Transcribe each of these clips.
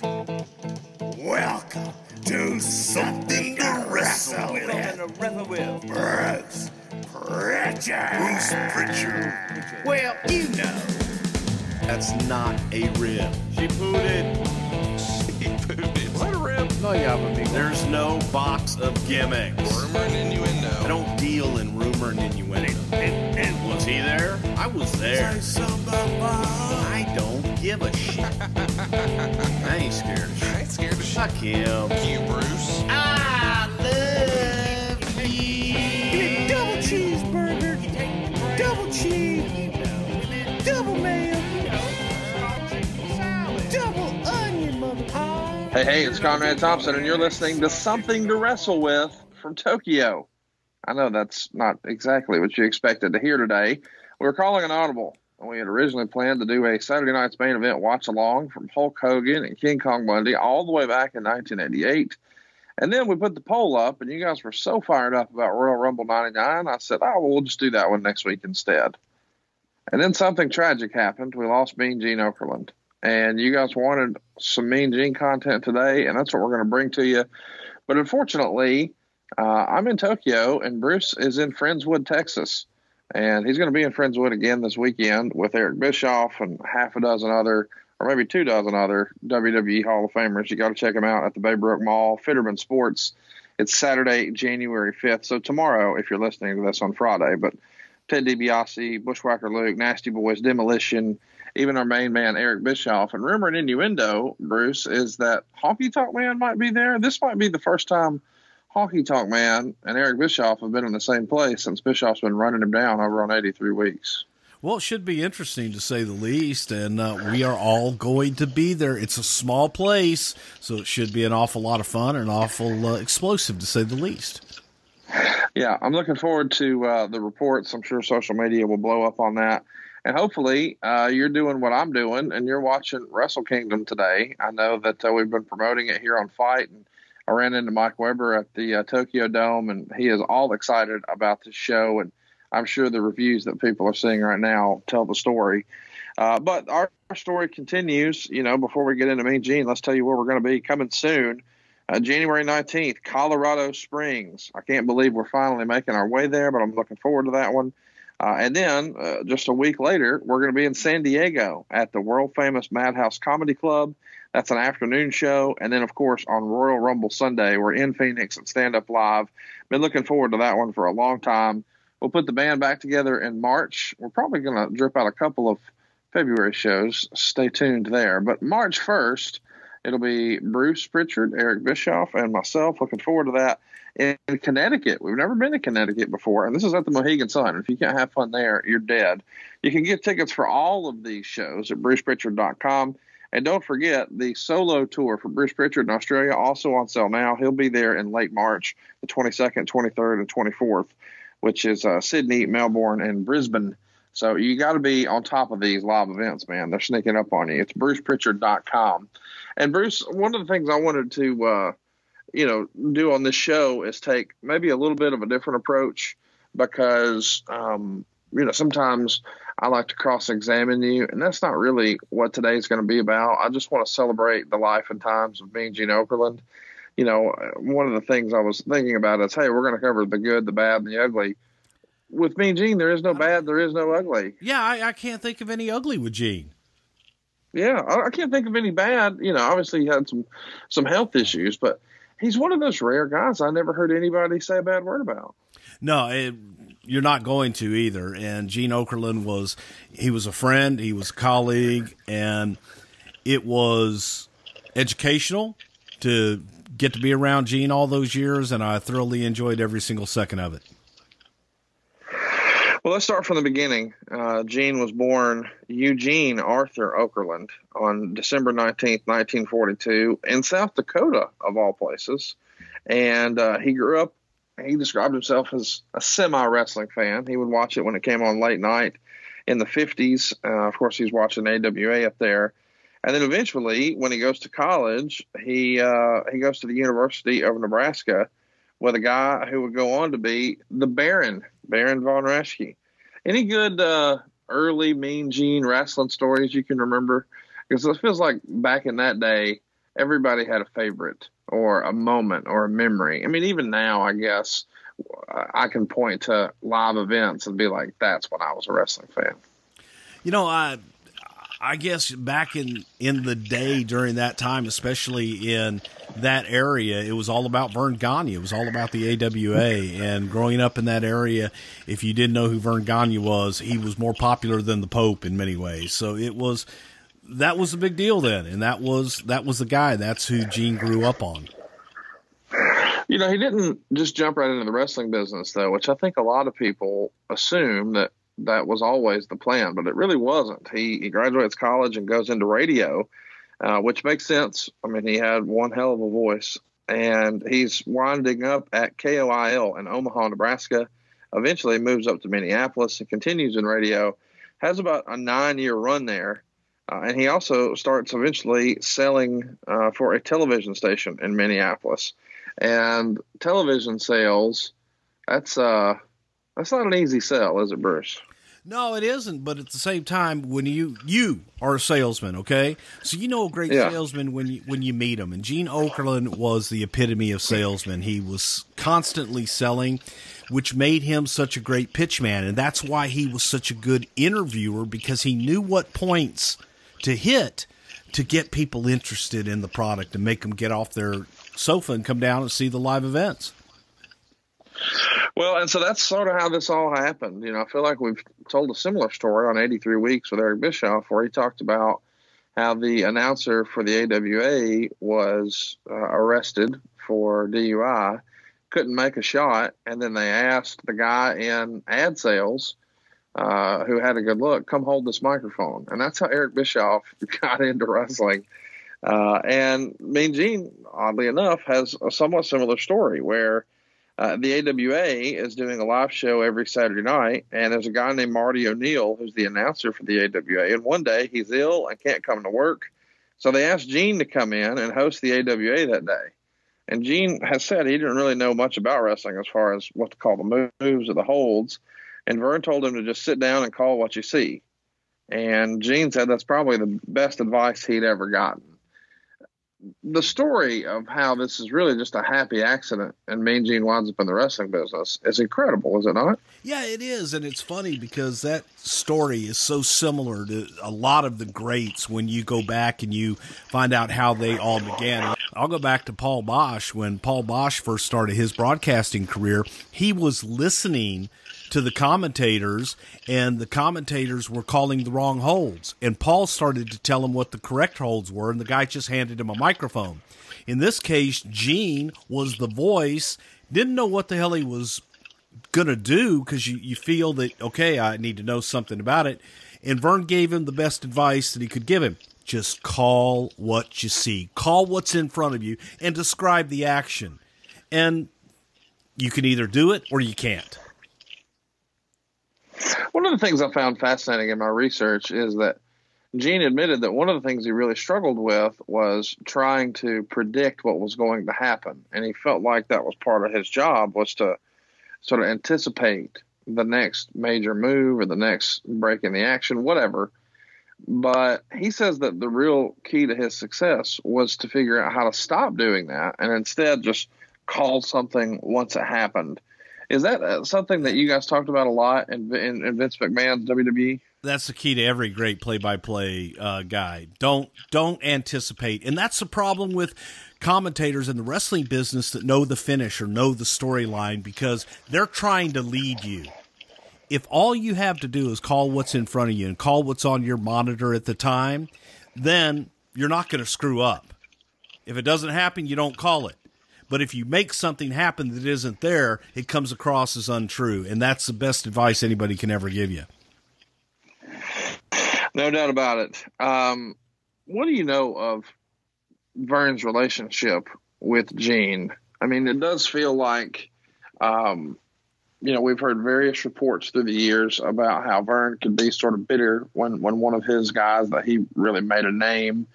Welcome to Something to Wrestle With. Bruce Prichard. Bruce Prichard. Well, you know. That's not a rib. She pooted. He pooted. What a rib. No, you have a big There's no box of gimmicks. Rumor and innuendo. I don't deal in rumor and innuendo. And, and was he there? I was there. I don't give a shit. I ain't scared of shit. I ain't scared of shit. Fuck him. You, Bruce. I love you. double cheeseburger, double cheese, double mayo, double onion, mother. Hey, hey, it's Conrad Thompson, and you're listening to Something to Wrestle With from Tokyo. I know that's not exactly what you expected to hear today. We're calling an audible. We had originally planned to do a Saturday night's main event watch along from Hulk Hogan and King Kong Bundy all the way back in 1988. And then we put the poll up, and you guys were so fired up about Royal Rumble 99. I said, oh, well, we'll just do that one next week instead. And then something tragic happened. We lost Mean Gene Okerlund and you guys wanted some Mean Gene content today, and that's what we're going to bring to you. But unfortunately, uh, I'm in Tokyo, and Bruce is in Friendswood, Texas, and he's going to be in Friendswood again this weekend with Eric Bischoff and half a dozen other, or maybe two dozen other WWE Hall of Famers. You got to check them out at the Baybrook Mall, Fitterman Sports. It's Saturday, January 5th. So tomorrow, if you're listening to this on Friday, but Ted DiBiase, Bushwhacker Luke, Nasty Boys, Demolition, even our main man Eric Bischoff. And rumor and innuendo, Bruce, is that Honky Tonk Man might be there. This might be the first time Honky Tonk Man and Eric Bischoff have been in the same place since Bischoff's been running him down over on 83 weeks. Well, it should be interesting to say the least, and uh, we are all going to be there. It's a small place, so it should be an awful lot of fun and awful uh, explosive to say the least. Yeah, I'm looking forward to uh, the reports. I'm sure social media will blow up on that. And hopefully, uh, you're doing what I'm doing and you're watching Wrestle Kingdom today. I know that uh, we've been promoting it here on FITE, and I ran into Mike Weber at the uh, Tokyo Dome, and he is all excited about this show. And I'm sure the reviews that people are seeing right now tell the story. Uh, but our, our, story continues. You know, before we get into Mean Gene, let's tell you where we're going to be coming soon. Uh, January 19th, Colorado Springs. I can't believe we're finally making our way there, but I'm looking forward to that one. Uh, and then uh, just a week later, we're going to be in San Diego at the world famous Madhouse Comedy Club. That's an afternoon show. And then, of course, on Royal Rumble Sunday, we're in Phoenix at Stand Up Live. Been looking forward to that one for a long time. We'll put the band back together in March. We're probably going to drip out a couple of February shows. Stay tuned there. But March 1st, it'll be Bruce Prichard, Eric Bischoff, and myself. Looking forward to that in Connecticut. We've never been to Connecticut before, and this is at the Mohegan Sun. If you can't have fun there, you're dead. You can get tickets for all of these shows at bruceprichard.com. And don't forget the solo tour for Bruce Prichard in Australia, also on sale now. He'll be there in late March, the 22nd, 23rd, and 24th, which is uh, Sydney, Melbourne, and Brisbane. So you got to be on top of these live events, man. They're sneaking up on you. It's bruceprichard.com. And Bruce, one of the things I wanted to uh, you know do on this show is take maybe a little bit of a different approach because um, you know sometimes I like to cross examine you, and that's not really what today's going to be about. I just want to celebrate the life and times of Mean Gene Okerlund. You know, one of the things I was thinking about is, hey, we're going to cover the good, the bad, and the ugly. With Mean Gene, there is no bad, there is no ugly. Yeah, I, I can't think of any ugly with Gene. Yeah, I, I can't think of any bad. You know, obviously he had some some health issues, but he's one of those rare guys I never heard anybody say a bad word about. No, it, you're not going to either. And Gene Okerlund was he was a friend, he was a colleague, and it was educational to get to be around Gene all those years, and I thoroughly enjoyed every single second of it. Well, let's start from the beginning. Uh, Gene was born Eugene Arthur Okerlund on December 19th, 1942, in South Dakota, of all places. And uh, he grew up, he described himself as a semi wrestling fan. He would watch it when it came on late night in the 50s. Uh, of course, he's watching AWA up there. And then eventually, when he goes to college, he uh, he goes to the University of Nebraska with a guy who would go on to be the Baron, Baron von Raschke. Any good uh, early Mean Gene wrestling stories you can remember? Because it feels like back in that day, everybody had a favorite or a moment or a memory. I mean, even now, I guess I can point to live events and be like, "That's when I was a wrestling fan." You know, I I guess back in in the day during that time, especially in that area, it was all about Verne Gagne. It was all about the AWA. And growing up in that area, if you didn't know who Verne Gagne was, he was more popular than the Pope in many ways. So it was that was a big deal then, and that was that was the guy. That's who Gene grew up on. You know, he didn't just jump right into the wrestling business though, which I think a lot of people assume that that was always the plan, but it really wasn't. He he graduates college and goes into radio, uh, which makes sense. I mean, he had one hell of a voice, and he's winding up at KOIL in Omaha, Nebraska. Eventually, moves up to Minneapolis and continues in radio. Has about a nine-year run there, uh, and he also starts eventually selling uh, for a television station in Minneapolis. And television sales, that's uh, that's not an easy sell, is it, Bruce? No, it isn't. But at the same time, when you you are a salesman, okay, so you know a great Yeah. salesman when you when you meet him. And Gene Okerlund was the epitome of salesman. He was constantly selling, which made him such a great pitchman, and that's why he was such a good interviewer because he knew what points to hit to get people interested in the product and make them get off their sofa and come down and see the live events. Well, and so that's sort of how this all happened. You know, I feel like we've told a similar story on 83 Weeks with Eric Bischoff, where he talked about how the announcer for the AWA was uh, arrested for DUI, couldn't make a shot, and then they asked the guy in ad sales uh, who had a good look, come hold this microphone. And that's how Eric Bischoff got into wrestling. Uh, and Mean Gene, oddly enough, has a somewhat similar story where uh, the AWA is doing a live show every Saturday night, and there's a guy named Marty O'Neill who's the announcer for the AWA. And one day he's ill and can't come to work, so they asked Gene to come in and host the AWA that day. And Gene has said he didn't really know much about wrestling as far as what to call the moves or the holds. And Vern told him to just sit down and call what you see. And Gene said that's probably the best advice he'd ever gotten the story of how this is really just a happy accident and Mean Gene winds up in the wrestling business is incredible, is it not? Yeah, it is, and it's funny because that story is so similar to a lot of the greats when you go back and you find out how they all began. I'll go back to Paul Boesch when Paul Boesch first started his broadcasting career. He was listening to the commentators, and the commentators were calling the wrong holds. And Paul started to tell him what the correct holds were, and the guy just handed him a microphone. In this case, Gene was the voice, didn't know what the hell he was going to do because you, you feel that, okay, I need to know something about it. And Vern gave him the best advice that he could give him. Just call what you see, call what's in front of you, and describe the action. And you can either do it or you can't. One of the things I found fascinating in my research is that Gene admitted that one of the things he really struggled with was trying to predict what was going to happen. And he felt like that was part of his job was to sort of anticipate the next major move or the next break in the action, whatever. But he says that the real key to his success was to figure out how to stop doing that and instead just call something once it happened. Is that uh, something that you guys talked about a lot in, in, in Vince McMahon's WWE? That's the key to every great play-by-play uh, guy. Don't don't anticipate, and that's the problem with commentators in the wrestling business that know the finish or know the storyline because they're trying to lead you. If all you have to do is call what's in front of you and call what's on your monitor at the time, then you're not going to screw up. If it doesn't happen, you don't call it. But if you make something happen that isn't there, it comes across as untrue. And that's the best advice anybody can ever give you. No doubt about it. Um, what do you know of Vern's relationship with Gene? I mean, it does feel like, um, you know, we've heard various reports through the years about how Vern could be sort of bitter when, when one of his guys that he really made a name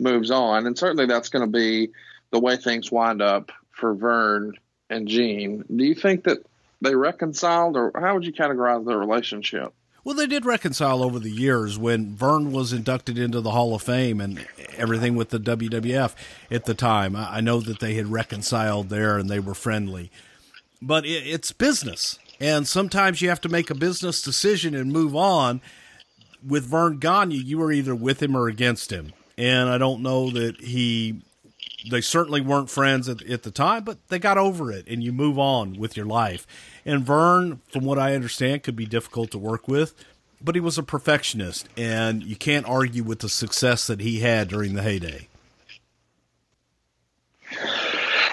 moves on. And certainly that's going to be the way things wind up for Vern and Gene. Do you think that they reconciled, or how would you categorize their relationship? Well, they did reconcile over the years when Vern was inducted into the Hall of Fame and everything with the WWF at the time. I know that they had reconciled there and they were friendly. But it's business. And sometimes you have to make a business decision and move on. With Verne Gagne, you were either with him or against him. And I don't know that he they certainly weren't friends at, at, the time, but they got over it and you move on with your life. And Vern, from what I understand, could be difficult to work with, but he was a perfectionist and you can't argue with the success that he had during the heyday.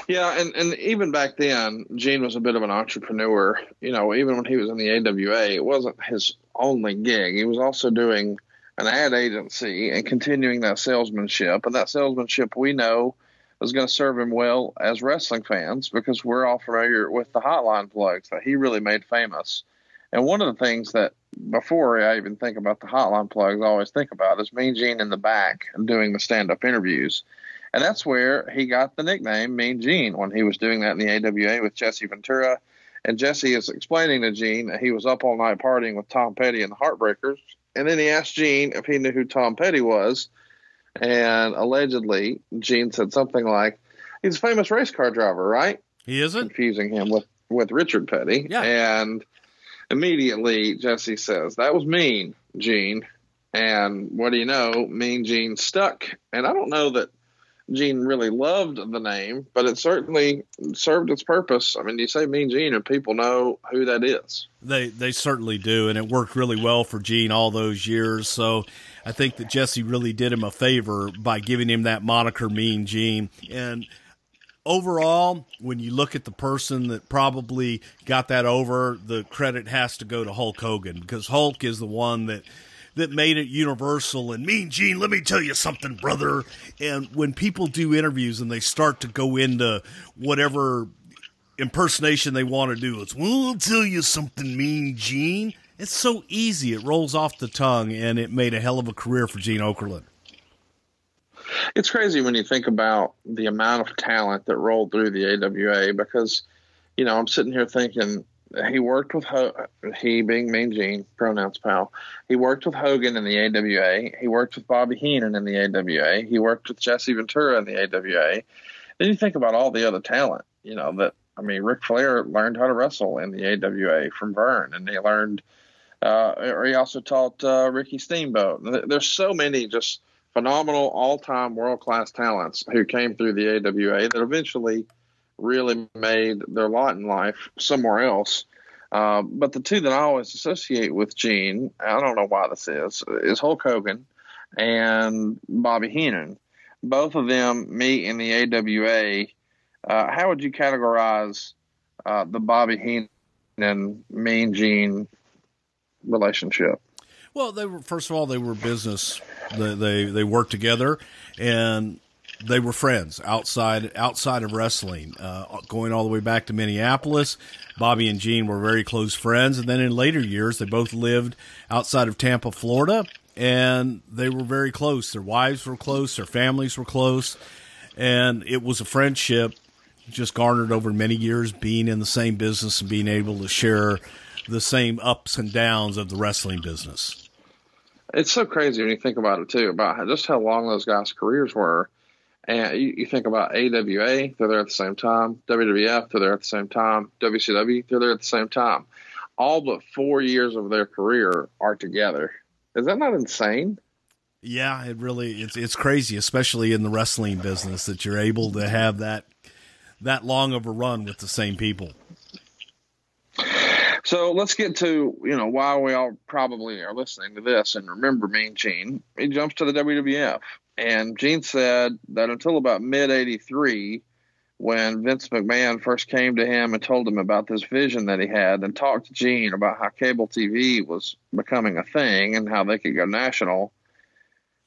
Yeah, and, and even back then, Gene was a bit of an entrepreneur. You know, even when he was in the AWA, it wasn't his only gig. He was also doing an ad agency and continuing that salesmanship. And that salesmanship we know was going to serve him well as wrestling fans because we're all familiar with the hotline plugs that he really made famous. And one of the things that before I even think about the hotline plugs, I always think about is Mean Gene in the back doing the stand up interviews. And that's where he got the nickname Mean Gene when he was doing that in the AWA with Jesse Ventura. And Jesse is explaining to Gene that he was up all night partying with Tom Petty and the Heartbreakers. And then he asked Gene if he knew who Tom Petty was and allegedly Gene said something like, "He's a famous race car driver, right?" He isn't confusing him with with Richard Petty. Yeah. And immediately Jesse says, "That was mean, Gene." And what do you know? Mean Gene stuck. And I don't know that Gene really loved the name, but it certainly served its purpose. I mean, you say Mean Gene, and people know who that is. They they certainly do, and it worked really well for Gene all those years. So I think that Jesse really did him a favor by giving him that moniker, Mean Gene, and. Overall, when you look at the person that probably got that over, the credit has to go to Hulk Hogan because Hulk is the one that that made it universal. And Mean Gene, let me tell you something, brother. And when people do interviews and they start to go into whatever impersonation they want to do, it's, well, tell you something, Mean Gene. It's so easy. It rolls off the tongue, and it made a hell of a career for Gene Okerlund. It's crazy when you think about the amount of talent that rolled through the AWA because, you know, I'm sitting here thinking he worked with Ho- he being Mean Gene, pronouns pal. He worked with Hogan in the AWA. He worked with Bobby Heenan in the AWA. He worked with Jesse Ventura in the AWA. Then you think about all the other talent, you know, that I mean, Ric Flair learned how to wrestle in the AWA from Vern, and he learned, uh, or he also taught uh, Ricky Steamboat. There's so many just phenomenal, all-time world-class talents who came through the AWA that eventually really made their lot in life somewhere else. Uh, but the two that I always associate with Gene, I don't know why this is, is Hulk Hogan and Bobby Heenan. Both of them meet in the AWA. Uh, how would you categorize uh, the Bobby Heenan and Mean Gene relationship? Well, they were first of all they were business. They they, they worked together, and they were friends outside outside of wrestling. Uh, going all the way back to Minneapolis, Bobby and Gene were very close friends, and then in later years, they both lived outside of Tampa, Florida, and they were very close. Their wives were close, their families were close, and it was a friendship just garnered over many years being in the same business and being able to share the same ups and downs of the wrestling business. It's so crazy when you think about it too, about just how long those guys' careers were and you, you, think about AWA, they're there at the same time. WWF, they're there at the same time. WCW, they're there at the same time. All but four years of their career are together. Is that not insane? Yeah, it really it's it's crazy, especially in the wrestling business, that you're able to have that that long of a run with the same people. So let's get to you know why we all probably are listening to this and remember Mean Gene. He jumps to the WWF. And Gene said that until about mid 83, when Vince McMahon first came to him and told him about this vision that he had and talked to Gene about how cable TV was becoming a thing and how they could go national,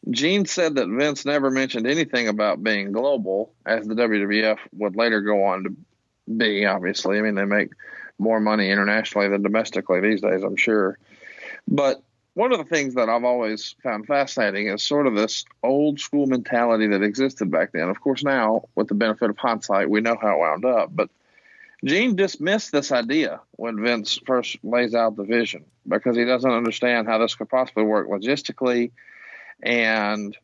Gene said that Vince never mentioned anything about being global, as the WWF would later go on to be, obviously. I mean, they make more money internationally than domestically these days, I'm sure. But one of the things that I've always found fascinating is sort of this old school mentality that existed back then. Of course, now with the benefit of hindsight, we know how it wound up. But Gene dismissed this idea when Vince first lays out the vision because he doesn't understand how this could possibly work logistically, and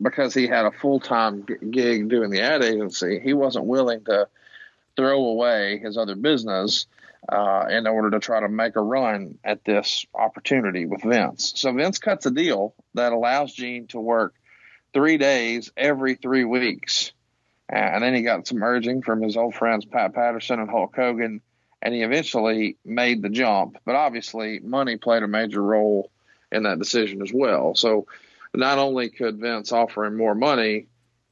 because he had a full time gig doing the ad agency, he wasn't willing to throw away his other business uh, in order to try to make a run at this opportunity with Vince. So Vince cuts a deal that allows Gene to work three days every three weeks. And then he got some urging from his old friends Pat Patterson and Hulk Hogan, and he eventually made the jump. But obviously, money played a major role in that decision as well. So not only could Vince offer him more money,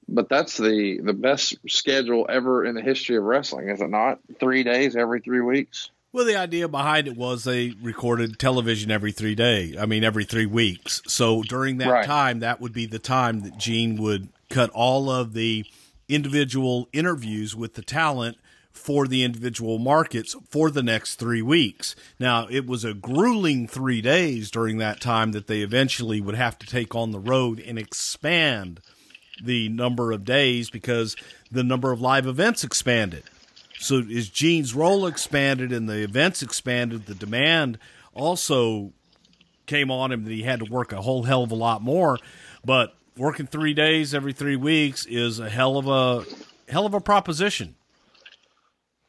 but that's the the best schedule ever in the history of wrestling, is it not? Three days every three weeks. Well, the idea behind it was they recorded television every three days. I mean, every three weeks. So during that Right. time, that would be the time that Gene would cut all of the individual interviews with the talent for the individual markets for the next three weeks. Now, it was a grueling three days during that time that they eventually would have to take on the road and expand the number of days because the number of live events expanded. So as Gene's role expanded and the events expanded, the demand also came on him that he had to work a whole hell of a lot more. But working three days every three weeks is a hell of a hell of a proposition.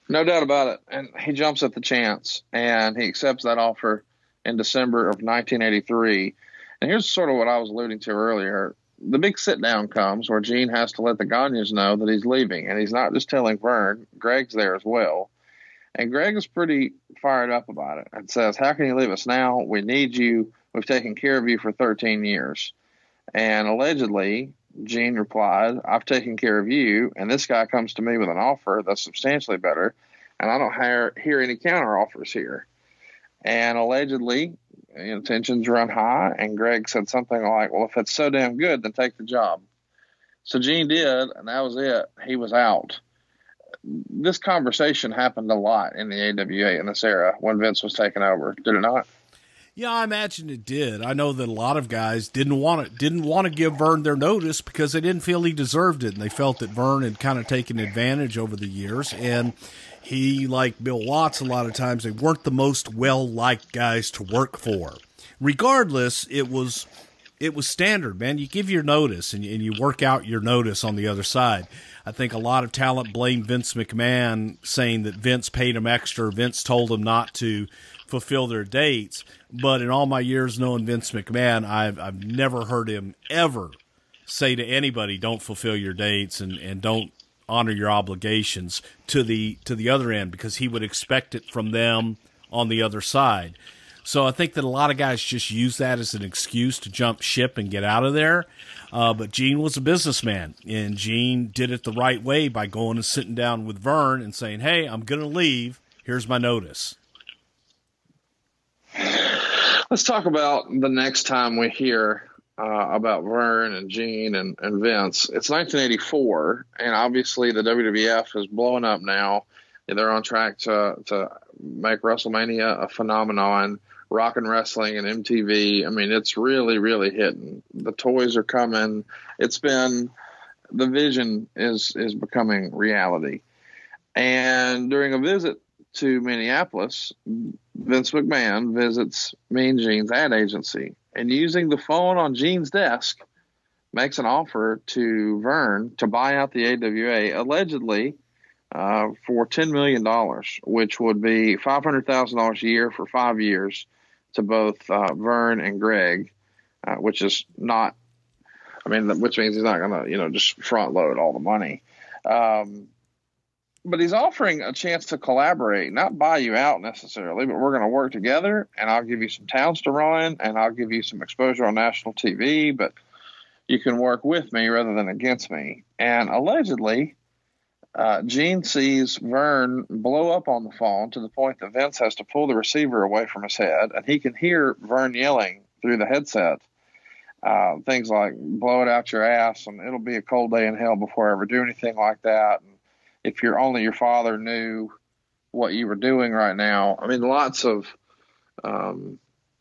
No doubt about it. And he jumps at the chance and he accepts that offer in December of 1983. And here's sort of what I was alluding to earlier. The big sit down comes where Gene has to let the Gagnes know that he's leaving. And he's not just telling Vern, Greg's there as well. And Greg is pretty fired up about it and says, How can you leave us now? We need you. We've taken care of you for 13 years. And allegedly, Gene replied, I've taken care of you, and this guy comes to me with an offer that's substantially better, and I don't hear, hear any counter offers here. And allegedly, you know, tensions run high, and Greg said something like, Well, if it's so damn good, then take the job. So Gene did, and that was it. He was out. This conversation happened a lot in the AWA in this era when Vince was taking over, did it not? Yeah, I imagine it did. I know that a lot of guys didn't want to didn't want to give Vern their notice because they didn't feel he deserved it, and they felt that Vern had kind of taken advantage over the years. And he, like Bill Watts, a lot of times they weren't the most well liked guys to work for. Regardless, it was it was standard, man. You give your notice and, and you work out your notice on the other side. I think a lot of talent blamed Vince McMahon, saying that Vince paid him extra. Vince told him not to fulfill their dates. But in all my years knowing Vince McMahon, I've I've never heard him ever say to anybody, "Don't fulfill your dates and and don't honor your obligations to the to the other end," because he would expect it from them on the other side. So I think that a lot of guys just use that as an excuse to jump ship and get out of there. Uh, but Gene was a businessman, and Gene did it the right way by going and sitting down with Vern and saying, "Hey, I'm going to leave. Here's my notice." Let's talk about the next time we hear uh, about Vern and Gene and, and Vince. It's 1984, and obviously the WWF is blowing up now. They're on track to to make WrestleMania a phenomenon. Rock and Wrestling and MTV. I mean, it's really, really hitting. The toys are coming. It's been the vision is is becoming reality. And during a visit to Minneapolis, Vince McMahon visits Mean Gene's ad agency and using the phone on Gene's desk makes an offer to Vern to buy out the AWA allegedly uh, for $10 million, which would be $500,000 a year for five years to both uh, Vern and Greg, uh, which is not, I mean, which means he's not going to, you know, just front load all the money. Um, but he's offering a chance to collaborate, not buy you out necessarily, but we're going to work together and I'll give you some towns to run and I'll give you some exposure on national TV, but you can work with me rather than against me. And allegedly, uh, Gene sees Vern blow up on the phone to the point that Vince has to pull the receiver away from his head and he can hear Vern yelling through the headset. Uh, things like blow it out your ass and it'll be a cold day in hell before I ever do anything like that. And if you're only your father knew what you were doing right now. I mean, lots of um,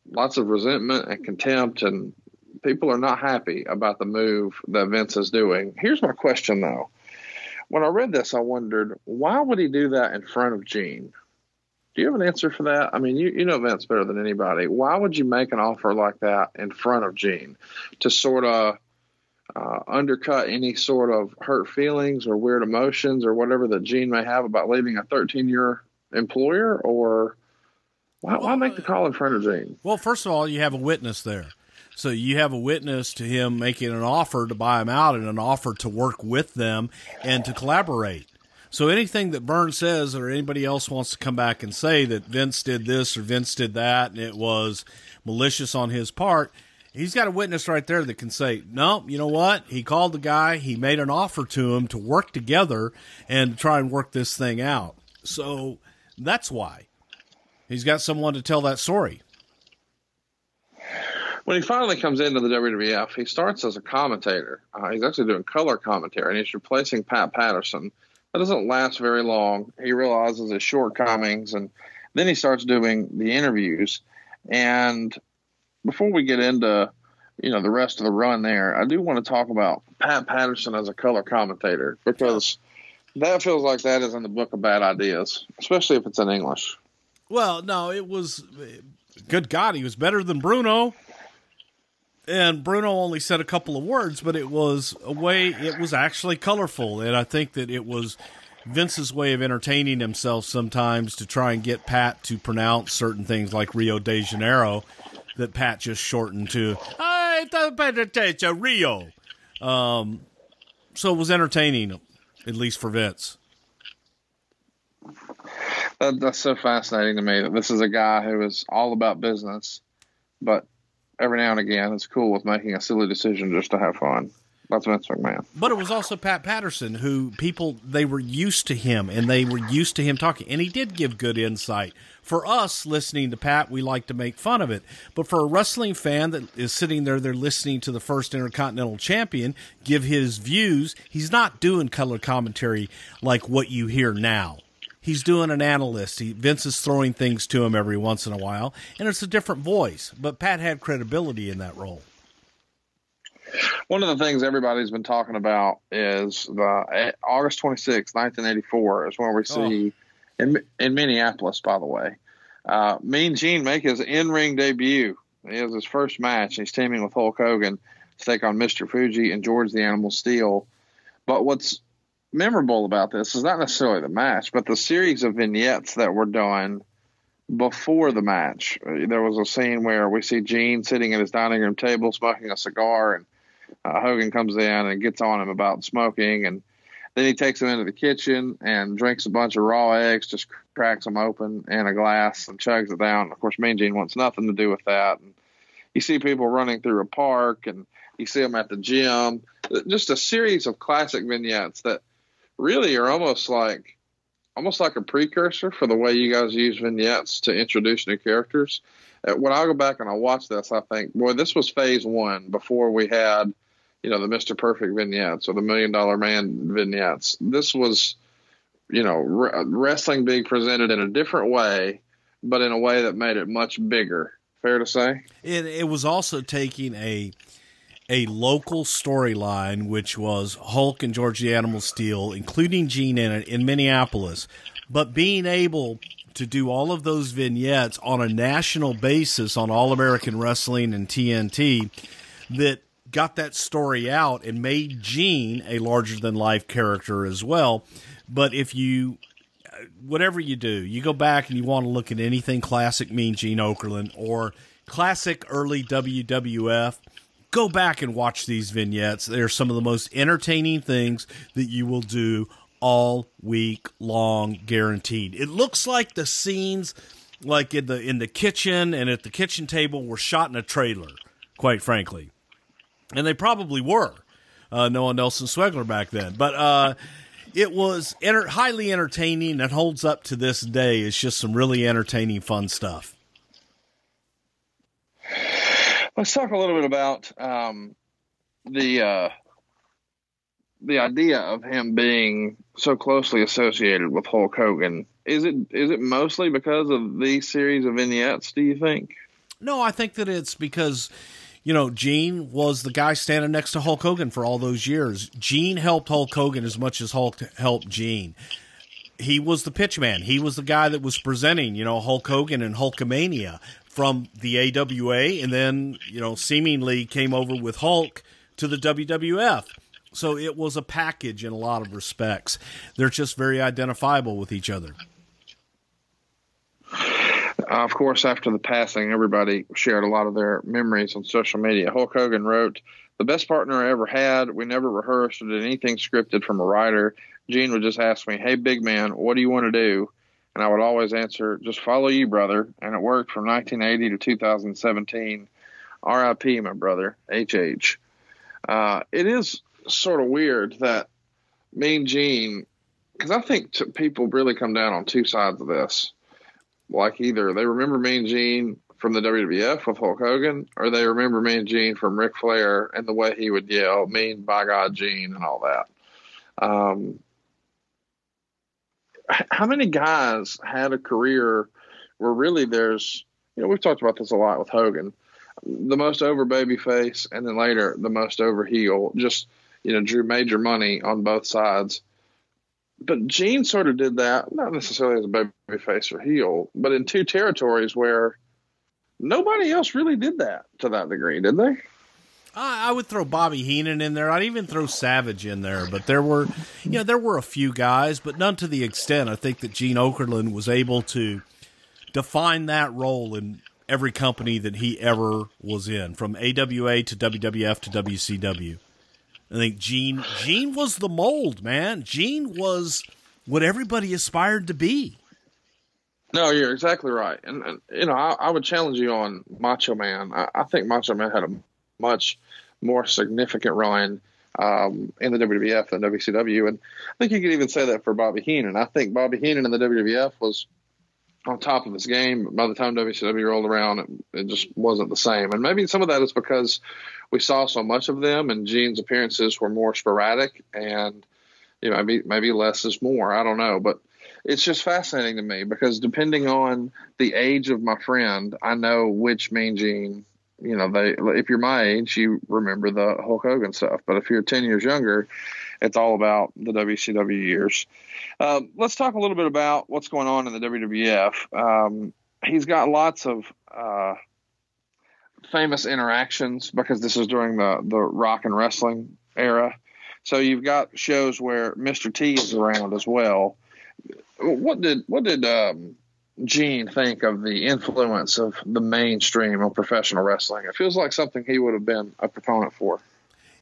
lots of resentment and contempt, and people are not happy about the move that Vince is doing. Here's my question though: when I read this, I wondered why would he do that in front of Gene? Do you have an answer for that? I mean, you, you know Vince better than anybody. Why would you make an offer like that in front of Gene to sort of uh, undercut any sort of hurt feelings or weird emotions or whatever that Gene may have about leaving a 13 year employer? Or why, why make the call in front of Gene? Well, first of all, you have a witness there. So you have a witness to him making an offer to buy him out and an offer to work with them and to collaborate. So anything that Vern says or anybody else wants to come back and say that Vince did this or Vince did that and it was malicious on his part, he's got a witness right there that can say, no, you know what? He called the guy, he made an offer to him to work together and try and work this thing out. So that's why he's got someone to tell that story when he finally comes into the WWF, he starts as a commentator. Uh, he's actually doing color commentary, and he's replacing Pat Patterson. That doesn't last very long. He realizes his shortcomings, and then he starts doing the interviews. And before we get into you know the rest of the run there, I do want to talk about Pat Patterson as a color commentator because that feels like that is in the book of bad ideas, especially if it's in English. Well, no, it was good God, he was better than Bruno and Bruno only said a couple of words, but it was a way. It was actually colorful, and I think that it was Vince's way of entertaining himself sometimes to try and get Pat to pronounce certain things like Rio de Janeiro that Pat just shortened to I thought better take a Rio. Um, so it was entertaining, at least for Vince. That, that's so fascinating to me that this is a guy who is all about business, but every now and again it's cool with making a silly decision just to have fun. That's Vince McMahon. But it was also Pat Patterson who people they were used to him and they were used to him talking and he did give good insight. For us listening to Pat, we like to make fun of it. But for a wrestling fan that is sitting there they're listening to the first Intercontinental Champion give his views, he's not doing color commentary like what you hear now he's doing an analyst. He, Vince is throwing things to him every once in a while, and it's a different voice. But Pat had credibility in that role. One of the things everybody's been talking about is the eh, August 26, 1984, is when we see oh. in, in Minneapolis, by the way, uh, Mean Gene make his in ring debut. He has his first match. He's teaming with Hulk Hogan to take on Mr. Fuji and George the Animal Steele. But what's memorable about this is not necessarily the match, but the series of vignettes that were done before the match. There was a scene where we see Gene sitting at his dining room table smoking a cigar, and uh, Hogan comes in and gets on him about smoking, and then he takes him into the kitchen and drinks a bunch of raw eggs, just cracks them open in a glass and chugs it down. Of course, Mean Gene wants nothing to do with that. And you see people running through a park, and you see them at the gym. Just a series of classic vignettes that – really are almost like almost like a precursor for the way you guys use vignettes to introduce new characters. Uh, when I go back and I watch this, I think, boy, this was phase one before we had, you know, the Mr. Perfect vignettes or the Million Dollar Man vignettes. This was, you know, wrestling being presented in a different way, but in a way that made it much bigger. Fair to say? It, it was also taking a a local storyline, which was Hulk and George the Animal Steele, including Gene in it, in Minneapolis, but being able to do all of those vignettes on a national basis on All American Wrestling and TNT that got that story out and made Gene a larger than life character as well. But if you whatever you do, you go back and you want to look at anything classic Mean Gene Okerlund or classic early WWF, go back and watch these vignettes. They're some of the most entertaining things that you will do all week long, guaranteed. It looks like the scenes like in the in the kitchen and at the kitchen table were shot in a trailer, quite frankly. And they probably were, uh, knowing Nelson Sweglar back then. But uh, it was enter- highly entertaining and holds up to this day. It's just some really entertaining, fun stuff. Let's talk a little bit about um, the uh, the idea of him being so closely associated with Hulk Hogan. Is it is it mostly because of these series of vignettes? Do you think? No, I think that it's because you know, Gene was the guy standing next to Hulk Hogan for all those years. Gene helped Hulk Hogan as much as Hulk helped Gene. He was the pitch man. He was the guy that was presenting, you know, Hulk Hogan and Hulkamania from the AWA, and then, you know, seemingly came over with Hulk to the WWF. So it was a package in a lot of respects. They're just very identifiable with each other. Uh, of course, after the passing, everybody shared a lot of their memories on social media. Hulk Hogan wrote, The best partner I ever had. We never rehearsed or did anything scripted from a writer. Gene would just ask me, Hey, big man, what do you want to do? And I would always answer, Just follow you, brother. And it worked from 1980 to 2017. RIP, my brother, HH. Uh, it is sort of weird that Mean Gene, because I think t- people really come down on two sides of this like either they remember Mean Gene from the WWF with Hulk Hogan, or they remember Mean Gene from Ric Flair and the way he would yell "Mean by God, Gene" and all that. Um, how many guys had a career where really there's, you know, we've talked about this a lot with Hogan, the most over baby face, and then later the most over heel. Just you know, drew major money on both sides but Gene sort of did that, not necessarily as a baby face or heel, but in two territories where nobody else really did that to that degree, did they? I would throw Bobby Heenan in there. I'd even throw Savage in there. But there were, you know, there were a few guys, but none to the extent I think that Gene Okerlund was able to define that role in every company that he ever was in, from AWA to WWF to WCW. I think Gene Gene was the mold, man. Gene was what everybody aspired to be. No, you're exactly right, and, and you know I, I, would challenge you on Macho Man. I, I, think Macho Man had a much more significant run um, in the WWF than WCW, and I think you could even say that for Bobby Heenan. I think Bobby Heenan in the WWF was on top of his game. By the time WCW rolled around, it, it just wasn't the same, and maybe some of that is because we saw so much of them, and Gene's appearances were more sporadic, and you know maybe maybe less is more. I don't know, but it's just fascinating to me because depending on the age of my friend, I know which Mean Gene. You know, they if you're my age, you remember the Hulk Hogan stuff, but if you're 10 years younger, it's all about the WCW years. Um, let's talk a little bit about what's going on in the WWF. Um, he's got lots of uh, famous interactions because this is during the the rock and wrestling era. So you've got shows where Mr. T is around as well. What did what did um, Gene think of the influence of the mainstream of professional wrestling? It feels like something he would have been a proponent for.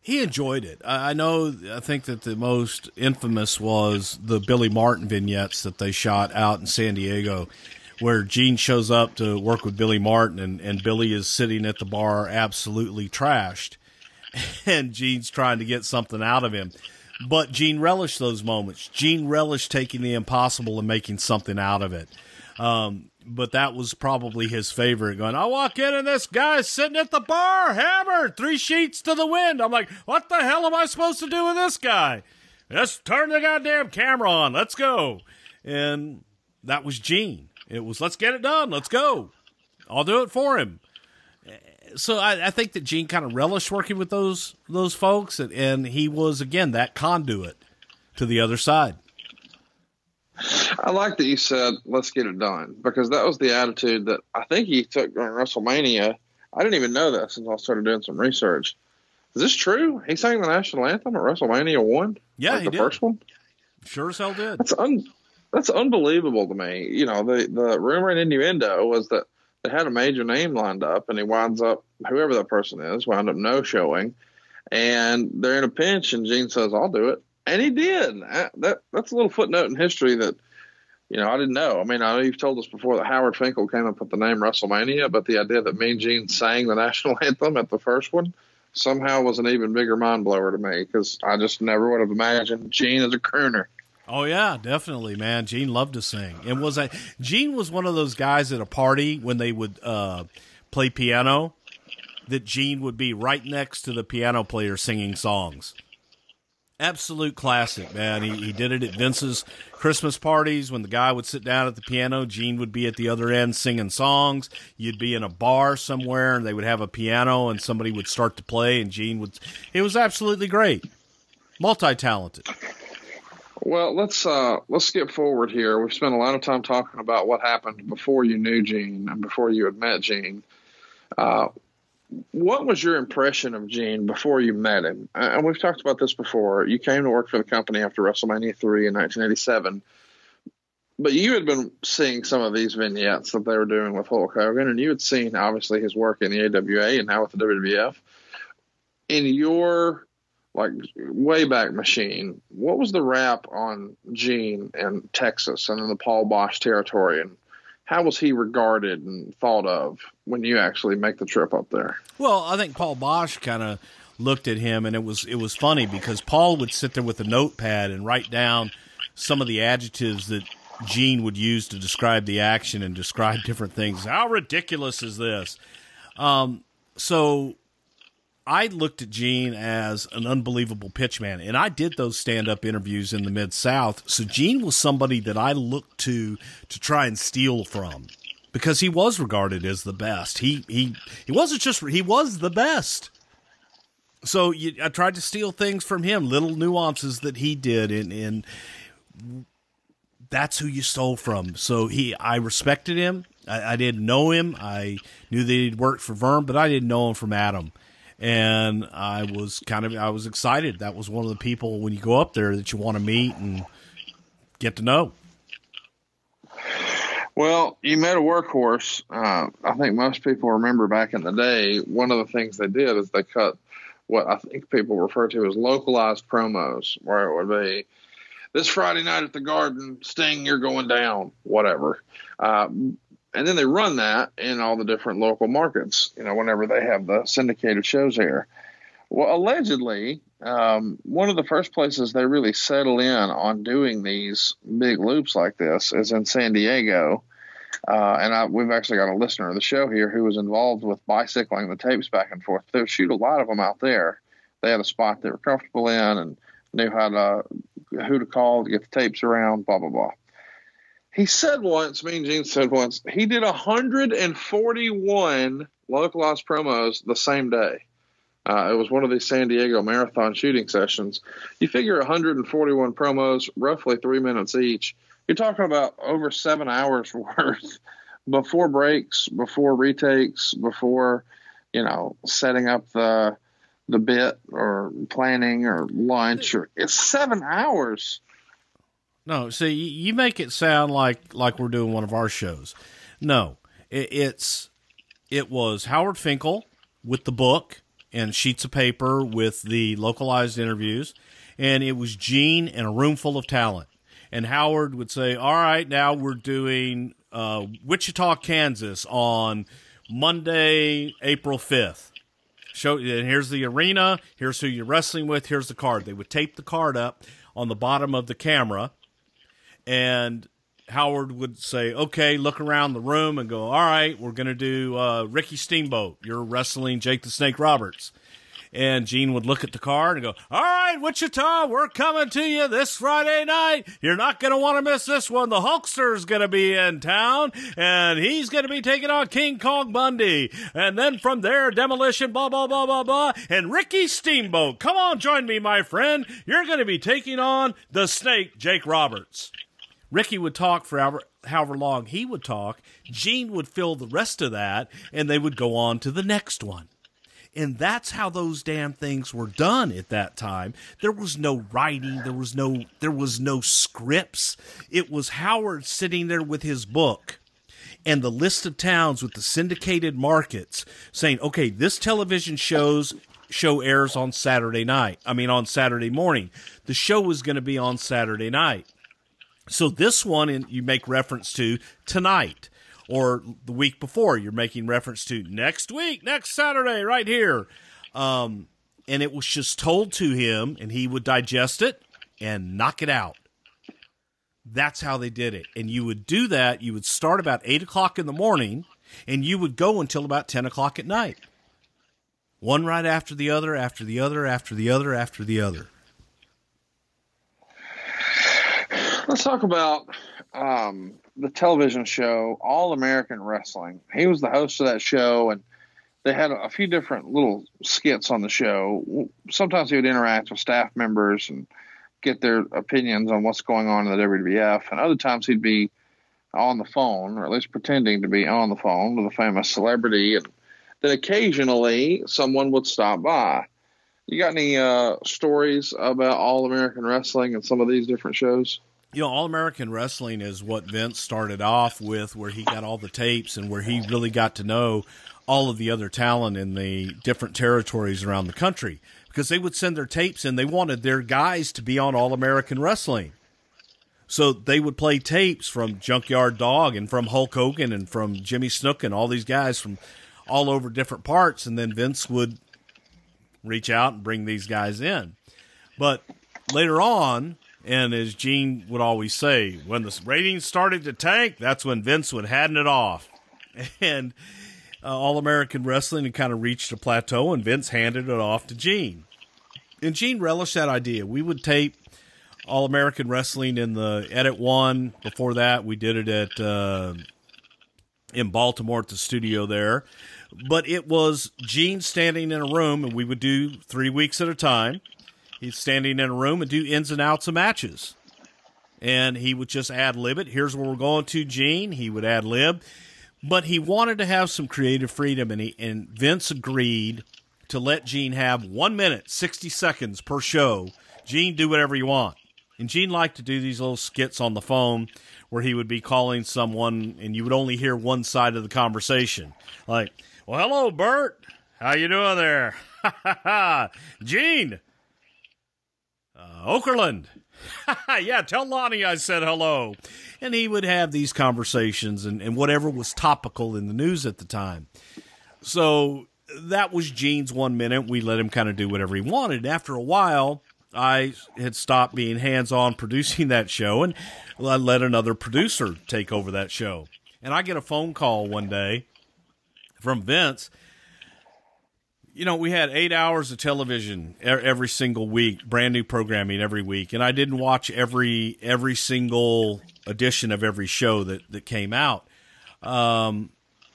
He enjoyed it. I know. I think that the most infamous was the Billy Martin vignettes that they shot out in San Diego where Gene shows up to work with Billy Martin and, and Billy is sitting at the bar absolutely trashed. And Gene's trying to get something out of him. But Gene relished those moments. Gene relished taking the impossible and making something out of it. Um, but that was probably his favorite. Going, I walk in and this guy's sitting at the bar, hammered, three sheets to the wind. I'm like, what the hell am I supposed to do with this guy? Let's turn the goddamn camera on. Let's go. And that was Gene. It was let's get it done. Let's go. I'll do it for him. So I, I think that Gene kind of relished working with those those folks, and, and he was again that conduit to the other side. I like that you said let's get it done because that was the attitude that I think he took during WrestleMania. I didn't even know that since I started doing some research. Is this true? He sang the national anthem at WrestleMania one. Yeah, like he the did. first one. Sure as hell did. That's un- that's unbelievable to me. You know, the the rumor and innuendo was that they had a major name lined up, and he winds up whoever that person is wound up no showing, and they're in a pinch, and Gene says, "I'll do it," and he did. Uh, that that's a little footnote in history that. You know, I didn't know. I mean, I know you've told us before that Howard Finkel came up with the name WrestleMania, but the idea that Mean Gene sang the national anthem at the first one somehow was an even bigger mind blower to me because I just never would have imagined Gene as a crooner. Oh yeah, definitely, man. Gene loved to sing, and was a Gene was one of those guys at a party when they would uh, play piano. That Gene would be right next to the piano player singing songs, absolute classic, man. He, he did it at Vince's Christmas parties when the guy would sit down at the piano. Gene would be at the other end singing songs. You'd be in a bar somewhere and they would have a piano and somebody would start to play and Gene would. It was absolutely great. Multi talented. Well, let's uh, let's skip forward here. We've spent a lot of time talking about what happened before you knew Gene and before you had met Gene. Uh, what was your impression of Gene before you met him? Uh, and we've talked about this before. You came to work for the company after WrestleMania 3 in 1987. But you had been seeing some of these vignettes that they were doing with Hulk Hogan, and you had seen obviously his work in the AWA and now with the WWF. In your like way back machine, what was the rap on Gene in Texas and in the Paul Boesch territory, and how was he regarded and thought of when you actually make the trip up there? Well, I think Paul Boesch kind of looked at him, and it was it was funny because Paul would sit there with a notepad and write down some of the adjectives that Gene would use to describe the action and describe different things. How ridiculous is this? Um, so I looked at Gene as an unbelievable pitchman, and I did those stand up interviews in the Mid South. So Gene was somebody that I looked to to try and steal from because he was regarded as the best. He he he wasn't just he was the best. So you, I tried to steal things from him, little nuances that he did, and and that's who you stole from. So he, I respected him. I, I didn't know him. I knew that he'd worked for Verne, but I didn't know him from Adam and I was kind of I was excited. That was one of the people when you go up there that you want to meet and get to know. Well, you met a workhorse. Uh, I think most people remember back in the day, one of the things they did is they cut what I think people refer to as localized promos, where it would be this Friday night at the Garden, Sting, you're going down, whatever. Uh, and then they run that in all the different local markets. You know, whenever they have the syndicated shows here. Well, allegedly, um, one of the first places they really settle in on doing these big loops like this is in San Diego. Uh, and I, we've actually got a listener of the show here who was involved with bicycling the tapes back and forth. They shoot a lot of them out there. They had a spot they were comfortable in and knew how to who to call to get the tapes around. Blah blah blah. He said once, me and Gene said once, he did 141 localized promos the same day. Uh, it was one of these San Diego marathon shooting sessions. You figure 141 promos, roughly three minutes each. You're talking about over seven hours worth before breaks, before retakes, before you know setting up the the bit or planning or lunch or it's seven hours no, see, you make it sound like like we're doing one of our shows. No, it, it's it was Howard Finkel with the book and sheets of paper with the localized interviews, and it was Gene and a room full of talent. And Howard would say, "All right, now we're doing uh, Wichita, Kansas on Monday, April fifth. Show and here's the arena. Here's who you're wrestling with. Here's the card. They would tape the card up on the bottom of the camera." And Howard would say, "Okay, look around the room and go, all right, we're going to do uh, Ricky Steamboat. You're wrestling Jake the Snake Roberts." And Gene would look at the card and go, All right, Wichita, we're coming to you this Friday night. You're not going to want to miss this one. The Hulkster's going to be in town and he's going to be taking on King Kong Bundy. And then from there, Demolition, blah, blah, blah, blah, blah. And Ricky Steamboat. Come on, join me, my friend. You're going to be taking on the Snake, Jake Roberts. Ricky would talk for however, however long he would talk. Gene would fill the rest of that, and they would go on to the next one. And that's how those damn things were done at that time. There was no writing, there was no there was no scripts. It was Howard sitting there with his book and the list of towns with the syndicated markets saying, "Okay, this television shows show airs on Saturday night. I mean on Saturday morning. The show is going to be on Saturday night." So this one in, you make reference to tonight or the week before. You're making reference to next week, next Saturday, right here. Um, and it was just told to him, and he would digest it and knock it out. That's how they did it. And you would do that. You would start about eight o'clock in the morning, and you would go until about ten o'clock at night. One right after the other, after the other, after the other, after the other. Let's talk about um, the television show All American Wrestling. He was the host of that show, and they had a few different little skits on the show. Sometimes he would interact with staff members and get their opinions on what's going on in the WWF, and other times he'd be on the phone, or at least pretending to be on the phone with a famous celebrity, and then occasionally someone would stop by. You got any uh, stories about All American Wrestling and some of these different shows? You know, All American Wrestling is what Vince started off with, where he got all the tapes and where he really got to know all of the other talent in the different territories around the country because they would send their tapes and they wanted their guys to be on All American Wrestling. So they would play tapes from Junkyard Dog and from Hulk Hogan and from Jimmy Snuka and all these guys from all over different parts. And then Vince would reach out and bring these guys in. But later on, and as Gene would always say, when the ratings started to tank, that's when Vince would hand it off. And uh, All American Wrestling had kind of reached a plateau, and Vince handed it off to Gene. And Gene relished that idea. We would tape All American Wrestling in the Edit One. Before that, we did it at uh, in Baltimore at the studio there. But it was Gene standing in a room, and we would do three weeks at a time. He's standing in a room and do ins and outs of matches. And he would just ad lib it. Here's where we're going to, Gene. He would ad lib but he wanted to have some creative freedom, and he and Vince agreed to let Gene have one minute, sixty seconds per show. Gene, do whatever you want. And Gene liked to do these little skits on the phone where he would be calling someone, and you would only hear one side of the conversation, like, "Well, hello, Bert. How you doing there? Gene, uh, Okerlund." yeah, tell Lonnie I said hello. And he would have these conversations and, and whatever was topical in the news at the time. So that was Gene's one minute. We let him kind of do whatever he wanted. After a while, I had stopped being hands on producing that show and I let another producer take over that show. And I get a phone call one day from Vince you know, we had eight hours of television every single week, brand new programming every week, and I didn't watch every every single edition of every show that that came out. Um,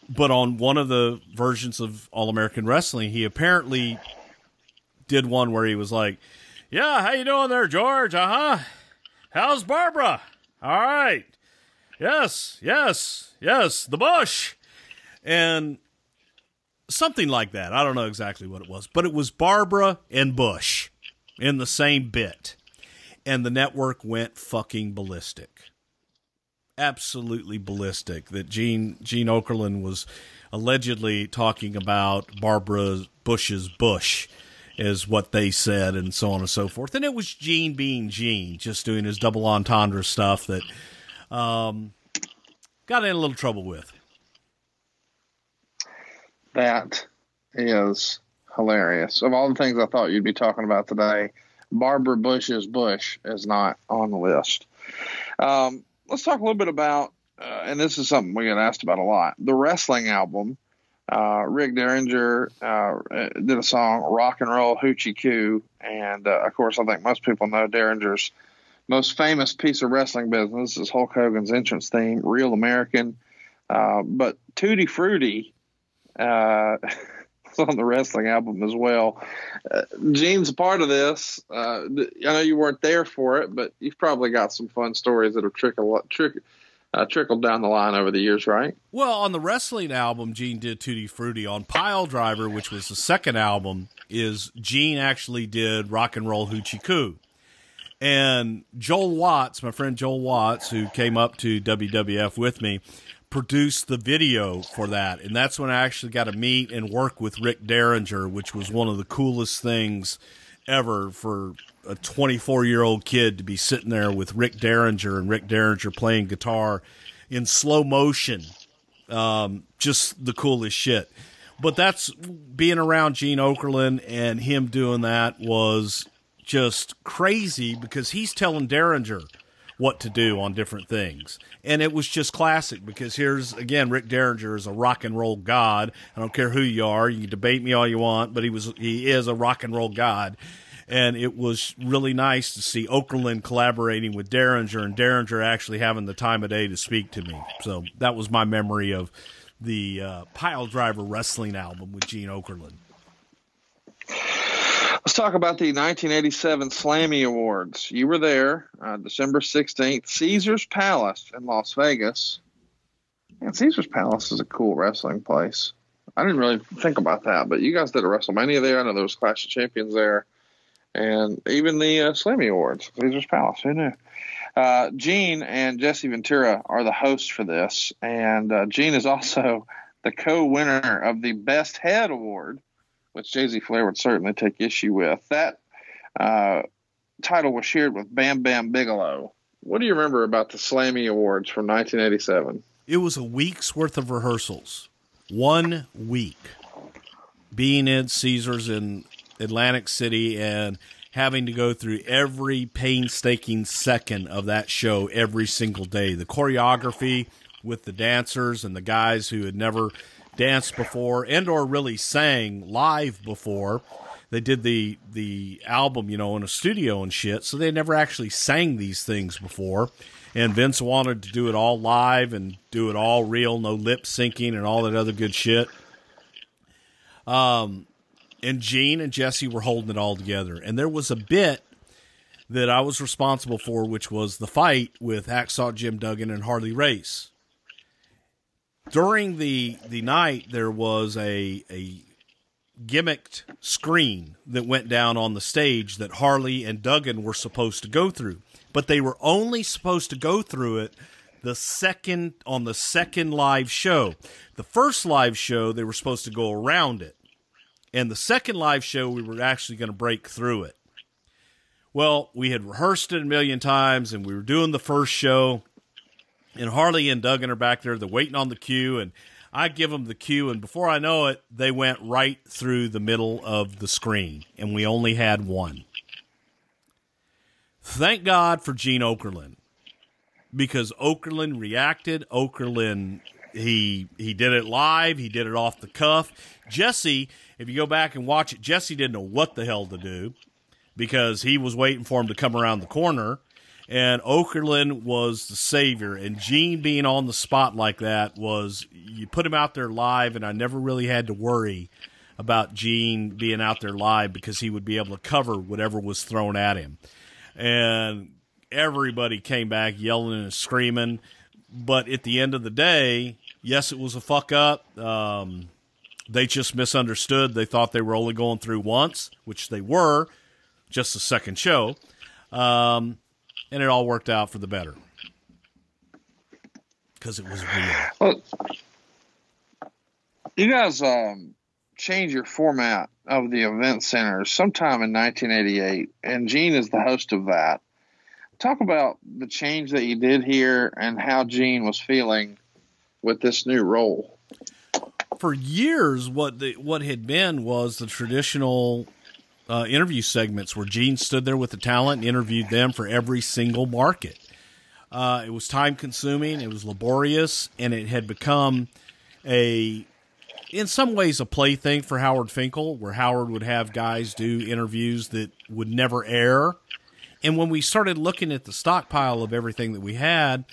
but on one of the versions of All American Wrestling, he apparently did one where he was like, "Yeah, how you doing there, George? Uh huh. How's Barbara? All right. Yes, yes, yes. The Bush." And something like that. I don't know exactly what it was, but it was Barbara and Bush in the same bit. And the network went fucking ballistic. Absolutely ballistic that Gene Gene Okerlund was allegedly talking about Barbara Bush's Bush is what they said and so on and so forth. And it was Gene being Gene, just doing his double entendre stuff that um, got in a little trouble with that is hilarious. Of all the things I thought you'd be talking about today, Barbara Bush's Bush is not on the list. Um, let's talk a little bit about, uh, and this is something we get asked about a lot the wrestling album. Uh, Rick Derringer uh, did a song, Rock and Roll Hoochie Koo. And uh, of course, I think most people know Derringer's most famous piece of wrestling business is Hulk Hogan's entrance theme, Real American. Uh, but Tutti Frutti uh, on the wrestling album as well. Uh, Gene's a part of this. Uh, I know you weren't there for it, but you've probably got some fun stories that have trickle, trick, uh, trickled down the line over the years, right? Well, on the wrestling album, Gene did Tutti Frutti. On Pile Driver, which was the second album, is Gene actually did Rock and Roll Hoochie Koo. And Joel Watts, my friend Joel Watts, who came up to WWF with me, produced the video for that. And that's when I actually got to meet and work with Rick Derringer, which was one of the coolest things ever for a 24 year old kid to be sitting there with Rick Derringer and Rick Derringer playing guitar in slow motion. Um, just the coolest shit. But that's being around Gene Okerlund and him doing that was just crazy because he's telling Derringer what to do on different things. And it was just classic because here's again Rick Derringer is a rock and roll god. I don't care who you are, you debate me all you want, but he was he is a rock and roll god. and it was really nice to see Okerlund collaborating with Derringer, and Derringer actually having the time of day to speak to me. So that was my memory of the uh, Pile Driver Wrestling album with Gene Okerlund. Let's talk about the 1987 Slammy Awards. You were there, uh, December 16th, Caesar's Palace in Las Vegas. And Caesar's Palace is a cool wrestling place. I didn't really think about that, but you guys did a WrestleMania there. I know there was Clash of Champions there, and even the uh, Slammy Awards, Caesar's Palace. Who knew? Uh, Gene and Jesse Ventura are the hosts for this, and uh, Gene is also the co-winner of the Best Head Award, which Jay Z Flair would certainly take issue with. That uh, title was shared with Bam Bam Bigelow. What do you remember about the Slammy Awards from 1987? It was a week's worth of rehearsals. One week being in Caesars in Atlantic City and having to go through every painstaking second of that show every single day. The choreography with the dancers and the guys who had never danced before and or really sang live before. They did the the album, you know, in a studio and shit, so they never actually sang these things before. And Vince wanted to do it all live and do it all real, no lip syncing and all that other good shit. Um, and Gene and Jesse were holding it all together. And there was a bit that I was responsible for, which was the fight with Hacksaw Jim Duggan and Harley Race. During the the night, there was a a gimmicked screen that went down on the stage that Harley and Duggan were supposed to go through, but they were only supposed to go through it the second on the second live show. The first live show they were supposed to go around it. And the second live show we were actually going to break through it. Well, we had rehearsed it a million times and we were doing the first show and Harley and Duggan are back there. They're waiting on the cue, and I give them the cue, and before I know it, they went right through the middle of the screen, and we only had one. Thank God for Gene Okerlund, because Okerlund reacted. Okerlund he he did it live. He did it off the cuff. Jesse, if you go back and watch it, Jesse didn't know what the hell to do because he was waiting for him to come around the corner and Okerlund was the savior. And Gene being on the spot like that was you put him out there live, and I never really had to worry about Gene being out there live because he would be able to cover whatever was thrown at him. And everybody came back yelling and screaming. But at the end of the day, yes, it was a fuck up. Um, they just misunderstood. They thought they were only going through once, which they were, just the second show. Um, and it all worked out for the better because it was real. Well, you guys um, changed your format of the event center sometime in 1988, and Gene is the host of that. Talk about the change that you did here and how Gene was feeling with this new role. For years, what the what had been was the traditional uh, interview segments where Gene stood there with the talent and interviewed them for every single market. Uh, it was time consuming, it was laborious, and it had become a, in some ways, a plaything for Howard Finkel, where Howard would have guys do interviews that would never air. And when we started looking at the stockpile of everything that we had,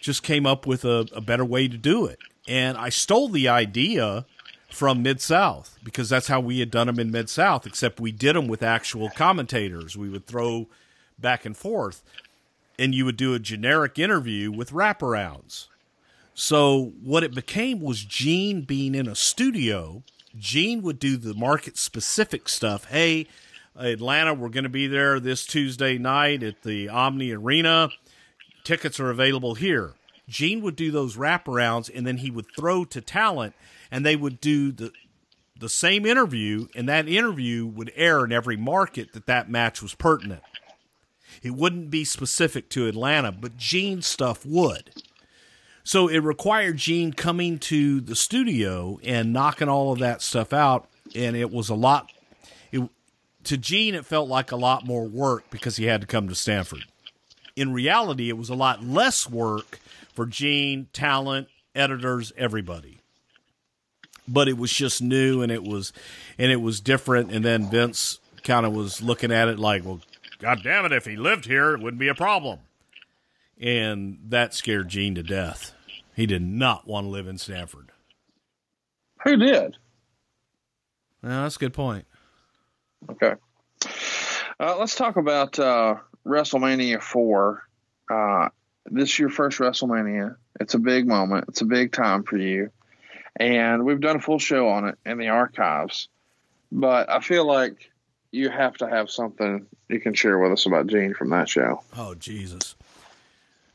just came up with a, a better way to do it. And I stole the idea from Mid South because that's how we had done them in Mid South, except we did them with actual commentators. We would throw back and forth, and you would do a generic interview with wraparounds. So what it became was Gene being in a studio. Gene would do the market specific stuff. Hey, Atlanta, we're going to be there this Tuesday night at the Omni Arena. Tickets are available here. Gene would do those wraparounds, and then he would throw to talent and they would do the the same interview, and that interview would air in every market that that match was pertinent. It wouldn't be specific to Atlanta, but Gene's stuff would. So it required Gene coming to the studio and knocking all of that stuff out, and it was a lot. It, to Gene, it felt like a lot more work because he had to come to Stamford. In reality, it was a lot less work for Gene, talent, editors, everybody but it was just new and it was and it was different and then Vince kind of was looking at it like, well, God damn it, if he lived here, it wouldn't be a problem. And that scared Gene to death. He did not want to live in Stamford. Who did? No, that's a good point. Okay. Uh, let's talk about uh, WrestleMania 4. Uh, this is your first WrestleMania. It's a big moment. It's a big time for you. And we've done a full show on it in the archives. But I feel like you have to have something you can share with us about Gene from that show. Oh Jesus.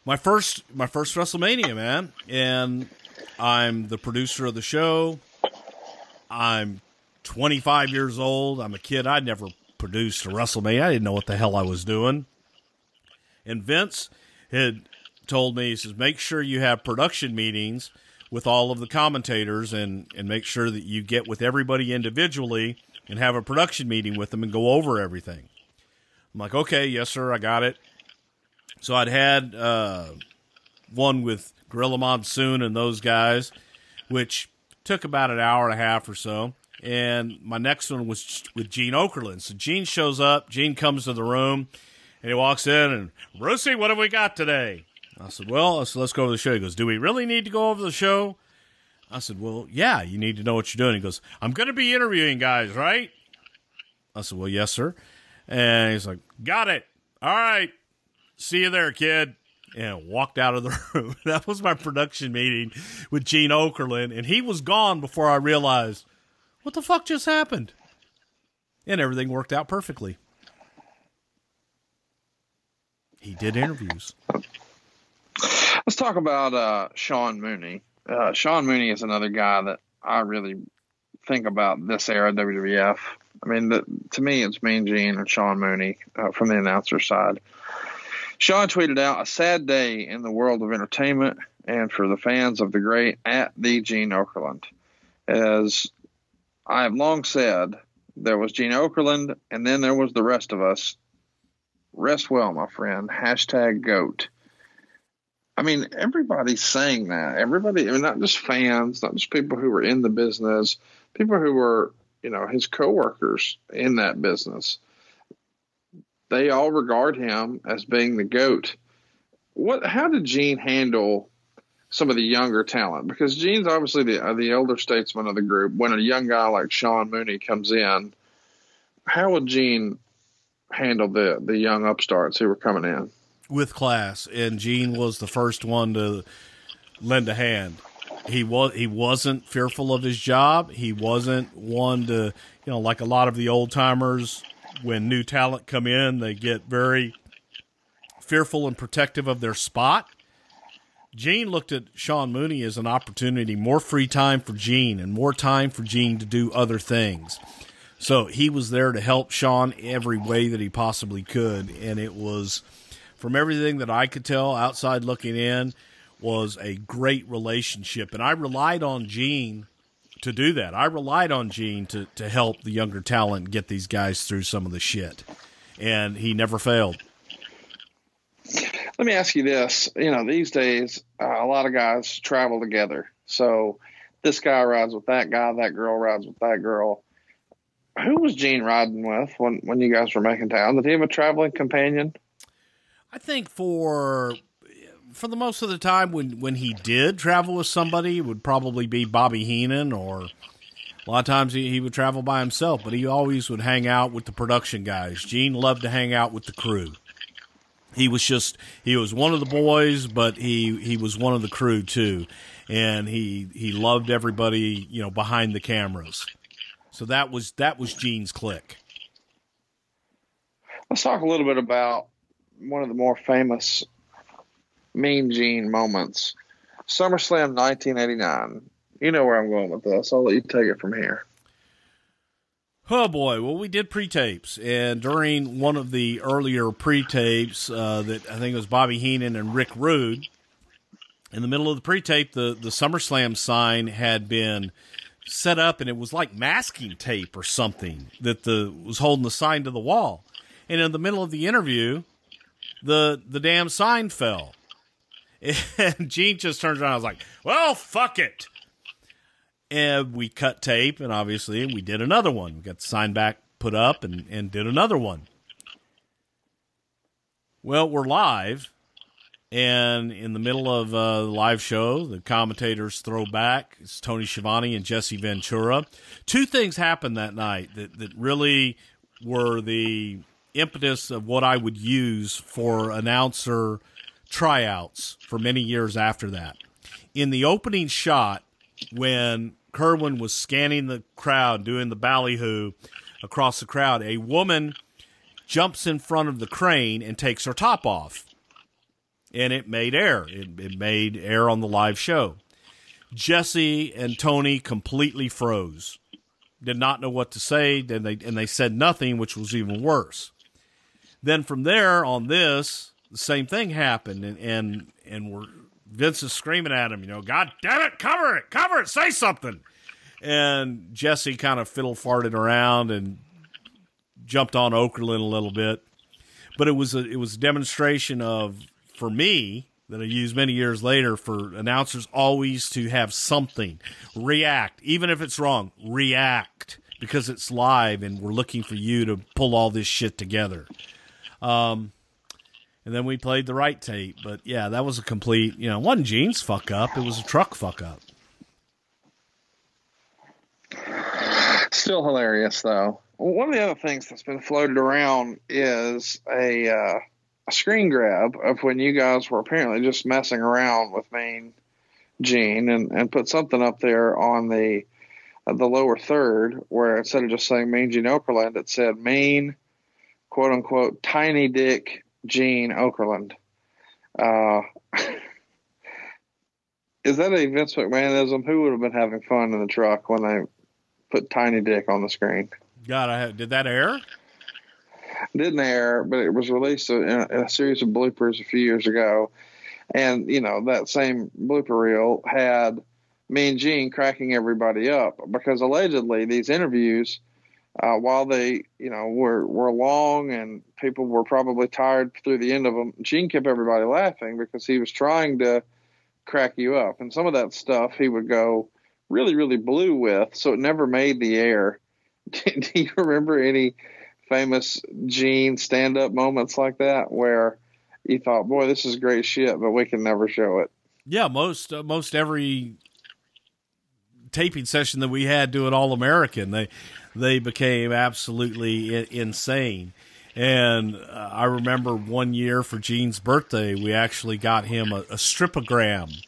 My first my first WrestleMania, man. And I'm the producer of the show. I'm 25 years old. I'm a kid. I'd never produced a WrestleMania. I didn't know what the hell I was doing. And Vince had told me, he says, make sure you have production meetings with all of the commentators and, and make sure that you get with everybody individually and have a production meeting with them and go over everything. I'm like, okay, yes, sir, I got it. So I'd had uh, one with Gorilla Monsoon and those guys, which took about an hour and a half or so. And my next one was with Gene Okerlund. So Gene shows up, Gene comes to the room, and he walks in and, Brucey, what have we got today? I said, well, I said, let's go over the show. He goes, do we really need to go over the show? I said, well, yeah, you need to know what you're doing. He goes, I'm going to be interviewing guys, right? I said, well, yes, sir. And he's like, got it. All right. See you there, kid. And walked out of the room. that was my production meeting with Gene Okerlund. And he was gone before I realized, what the fuck just happened? And everything worked out perfectly. He did interviews. Let's talk about uh, Sean Mooney. Uh, Sean Mooney is another guy that I really think about this era WWF. I mean, the, to me, it's Mean Gene and Sean Mooney uh, from the announcer side. Sean tweeted out a sad day in the world of entertainment and for the fans of the great at the Gene Okerlund. As I have long said, there was Gene Okerlund and then there was the rest of us. Rest well, my friend. Hashtag GOAT. I mean, everybody's saying that. Everybody, I mean, not just fans, not just people who were in the business, people who were, you know, his coworkers in that business. They all regard him as being the goat. What? How did Gene handle some of the younger talent? Because Gene's obviously the uh, the elder statesman of the group. When a young guy like Sean Mooney comes in, how would Gene handle the the young upstarts who were coming in? With class, and Gene was the first one to lend a hand. He was he wasn't fearful of his job. He wasn't one to you know like a lot of the old timers when new talent come in, they get very fearful and protective of their spot. Gene looked at Sean Mooney as an opportunity, more free time for Gene and more time for Gene to do other things. So he was there to help Sean every way that he possibly could, and it was from everything that I could tell outside looking in, was a great relationship. And I relied on Gene to do that. I relied on Gene to, to help the younger talent get these guys through some of the shit. And he never failed. Let me ask you this. You know, these days, uh, a lot of guys travel together. So this guy rides with that guy, that girl rides with that girl. Who was Gene riding with when, when you guys were making town? Did he have a traveling companion? I think for for the most of the time when when he did travel with somebody, it would probably be Bobby Heenan or a lot of times he, he would travel by himself, but he always would hang out with the production guys. Gene loved to hang out with the crew. He was just he was one of the boys, but he he was one of the crew too, and he he loved everybody you know behind the cameras. So that was that was Gene's click. Let's talk a little bit about one of the more famous Mean Gene moments. SummerSlam 1989. You know where I'm going with this. I'll let you take it from here. Oh boy! Well, we did pre-tapes, and during one of the earlier pre-tapes, uh, that I think was Bobby Heenan and Rick Rude. In the middle of the pre-tape, the the SummerSlam sign had been set up, and it was like masking tape or something that the was holding the sign to the wall. And in the middle of the interview, the the damn sign fell. And Gene just turns around. I was like, "Well, fuck it." And we cut tape, and obviously we did another one. We got the sign back put up and, and did another one. Well, we're live, and in the middle of uh, the live show, the commentators throw back. It's Tony Schiavone and Jesse Ventura. Two things happened that night that, that really were the impetus of what I would use for announcer tryouts for many years after that. In the opening shot, when Kerwin was scanning the crowd, doing the ballyhoo across the crowd, a woman jumps in front of the crane and takes her top off. And it made air. It, it made air on the live show. Jesse and Tony completely froze. Did not know what to say, and they and they said nothing, which was even worse. Then from there on this, the same thing happened, and and and we're Vince is screaming at him, you know, God damn it, cover it, cover it, say something. And Jesse kind of fiddle farted around and jumped on Okerlund a little bit. But it was a it was a demonstration of for me that I used many years later for announcers always to have something react, even if it's wrong, react because it's live and we're looking for you to pull all this shit together. Um, and then we played the right tape, but yeah, that was a complete, you know, one Gene's fuck up. It was a truck fuck up. Still hilarious though. One of the other things that's been floated around is a, uh, a screen grab of when you guys were apparently just messing around with Mean Gene and, and put something up there on the uh, the lower third where instead of just saying Mean Gene Okerlund, it said Mean quote unquote tiny dick Gene Okerlund. Uh, is that a Vince McMahonism? Who would have been having fun in the truck when they put tiny dick on the screen? God, I did that air? Didn't air, but it was released in a, in a series of bloopers a few years ago. And, you know, that same blooper reel had me and Gene cracking everybody up because allegedly these interviews, uh, while they, you know, were, were long and people were probably tired through the end of them, Gene kept everybody laughing because he was trying to crack you up. And some of that stuff he would go really, really blue with, so it never made the air. Do you remember any famous Gene stand up moments like that where you thought, boy, this is great shit, but we can never show it? Yeah, most uh, most every taping session that we had doing All American, they they became absolutely I- insane. And uh, I remember one year for Gene's birthday, we actually got him a, a stripogram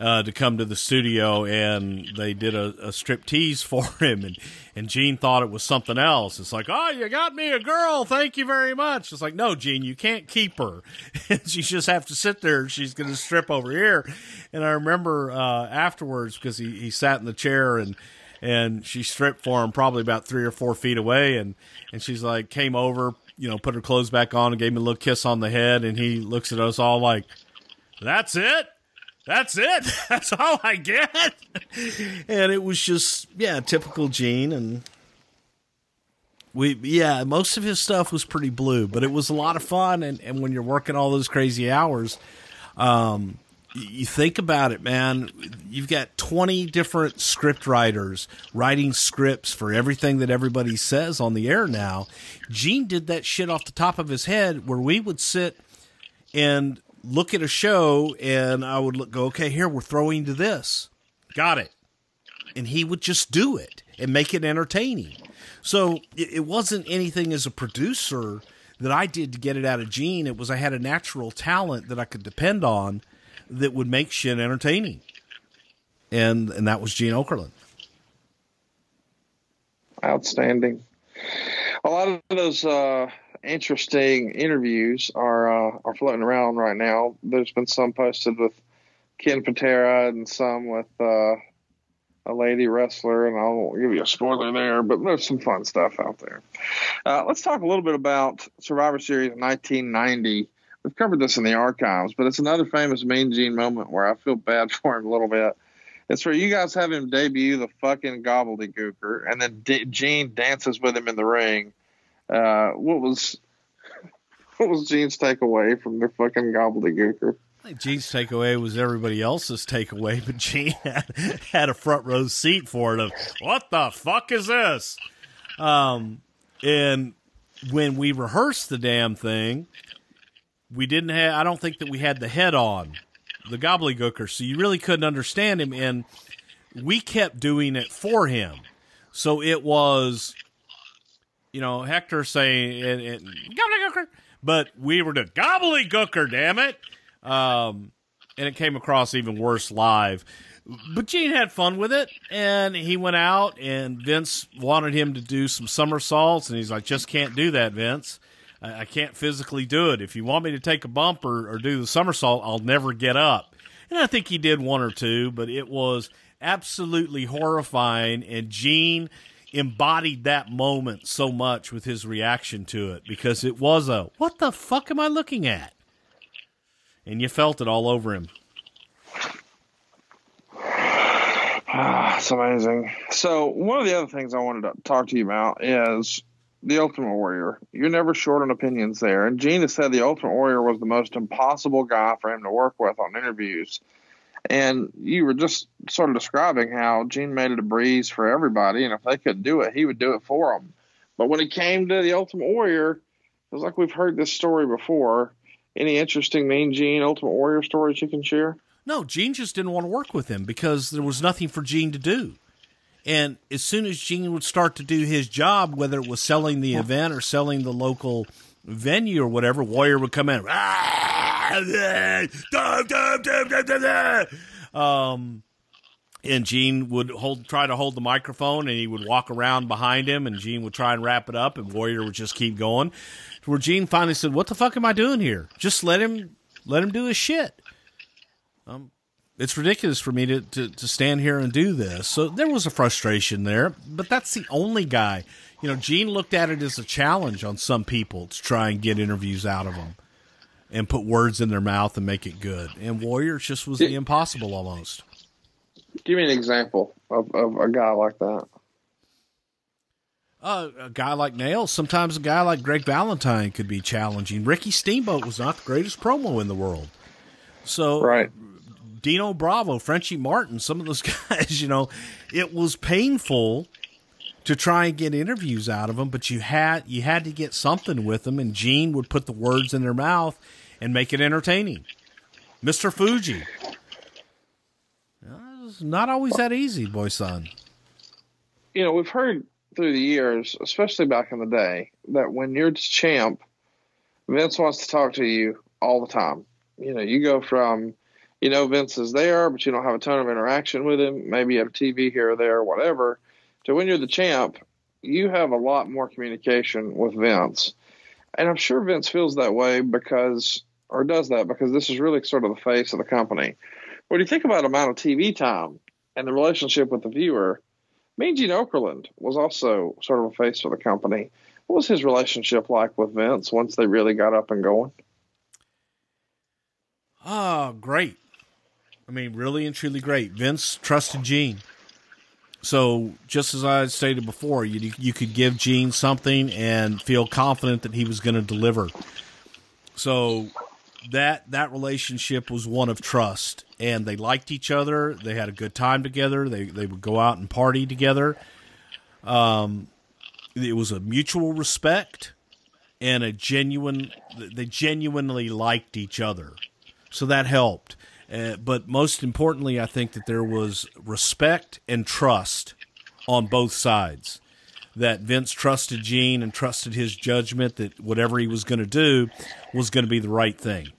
uh, to come to the studio, and they did a, a strip tease for him, and and Gene thought it was something else. It's like, oh, you got me a girl, thank you very much. It's like, no, Gene, you can't keep her. she just have to sit there. She's going to strip over here. And I remember uh, afterwards because he he sat in the chair and and she stripped for him probably about three or four feet away and and she's like came over you know put her clothes back on and gave me a little kiss on the head and he looks at us all like that's it that's it that's all i get and it was just yeah typical gene and we yeah most of his stuff was pretty blue but it was a lot of fun and, and when you're working all those crazy hours um you think about it, man. You've got 20 different script writers writing scripts for everything that everybody says on the air now. Gene did that shit off the top of his head where we would sit and look at a show and I would look, go, okay, here, we're throwing to this. Got it. And he would just do it and make it entertaining. So it, it wasn't anything as a producer that I did to get it out of Gene. It was I had a natural talent that I could depend on that would make shit entertaining. And and that was Gene Okerlund. Outstanding. A lot of those uh, interesting interviews are uh, are floating around right now. There's been some posted with Ken Patera and some with uh, a lady wrestler, and I won't give you a spoiler there, but there's some fun stuff out there. Uh, let's talk a little bit about Survivor Series 1990 we've covered this in the archives, but it's another famous Mean Gene moment where I feel bad for him a little bit. It's where you guys have him debut the fucking gobbledygooker, and then D- Gene dances with him in the ring. Uh, what was what was Gene's takeaway from the fucking gobbledygooker? Gene's takeaway was everybody else's takeaway, but Gene had, had a front row seat for it. Of what the fuck is this? Um, And when we rehearsed the damn thing, we didn't have. I don't think that we had the head on the gobbledygooker, so you really couldn't understand him. And we kept doing it for him, so it was, you know, Hector saying and, and gobbledygooker, but we were the gobbledygooker. Damn it! Um, and it came across even worse live. But Gene had fun with it, and he went out, and Vince wanted him to do some somersaults, and he's like, "Just can't do that, Vince. I, I can't physically do it. If you want me to take a bump or, or do the somersault, I'll never get up." And I think he did one or two, but it was absolutely horrifying, and Gene embodied that moment so much with his reaction to it because it was a "What the fuck am I looking at?" and you felt it all over him. Ah, it's amazing. So one of the other things I wanted to talk to you about is the Ultimate Warrior. You're never short on opinions there. And Gina said the Ultimate Warrior was the most impossible guy for him to work with on interviews. And you were just sort of describing how Gene made it a breeze for everybody, and if they couldn't do it, he would do it for them. But when it came to the Ultimate Warrior, it was like we've heard this story before. Any interesting Mean Gene Ultimate Warrior stories you can share? No, Gene just didn't want to work with him because there was nothing for Gene to do. And as soon as Gene would start to do his job, whether it was selling the event or selling the local venue or whatever, Warrior would come in. Um, and Gene would hold, try to hold the microphone, and he would walk around behind him, and Gene would try and wrap it up, and Warrior would just keep going. Where Gene finally said, "What the fuck am I doing here? Just let him, let him do his shit." Um, it's ridiculous for me to, to, to stand here and do this. So there was a frustration there, but that's the only guy. You know, Gene looked at it as a challenge on some people to try and get interviews out of them and put words in their mouth and make it good. And Warriors just was the impossible almost. Give me an example of, of a guy like that. Uh, a guy like Nails, sometimes a guy like Greg Valentine could be challenging. Ricky Steamboat was not the greatest promo in the world. So, Right. Dino Bravo, Frenchie Martin, some of those guys, you know, it was painful to try and get interviews out of them, but you had you had to get something with them, and Gene would put the words in their mouth and make it entertaining. Mister Fuji, it's not always that easy, boy, son. you know, we've heard through the years, especially back in the day, that when you're champ, Vince wants to talk to you all the time. You know, you go from, you know, Vince is there, but you don't have a ton of interaction with him. Maybe you have TV here or there, or whatever. To when you're the champ, you have a lot more communication with Vince. And I'm sure Vince feels that way because, or does that because this is really sort of the face of the company. When you think about amount of TV time and the relationship with the viewer, Mean Gene Okerlund was also sort of a face for the company. What was his relationship like with Vince once they really got up and going? Oh, great. I mean, really and truly great. Vince trusted Gene. So, just as I stated before, you you could give Gene something and feel confident that he was going to deliver. So, that that relationship was one of trust, and they liked each other. They had a good time together. They they would go out and party together. Um, it was a mutual respect and a genuine. They genuinely liked each other, so that helped. Uh, but most importantly, I think that there was respect and trust on both sides. That Vince trusted Gene and trusted his judgment that whatever he was going to do was going to be the right thing.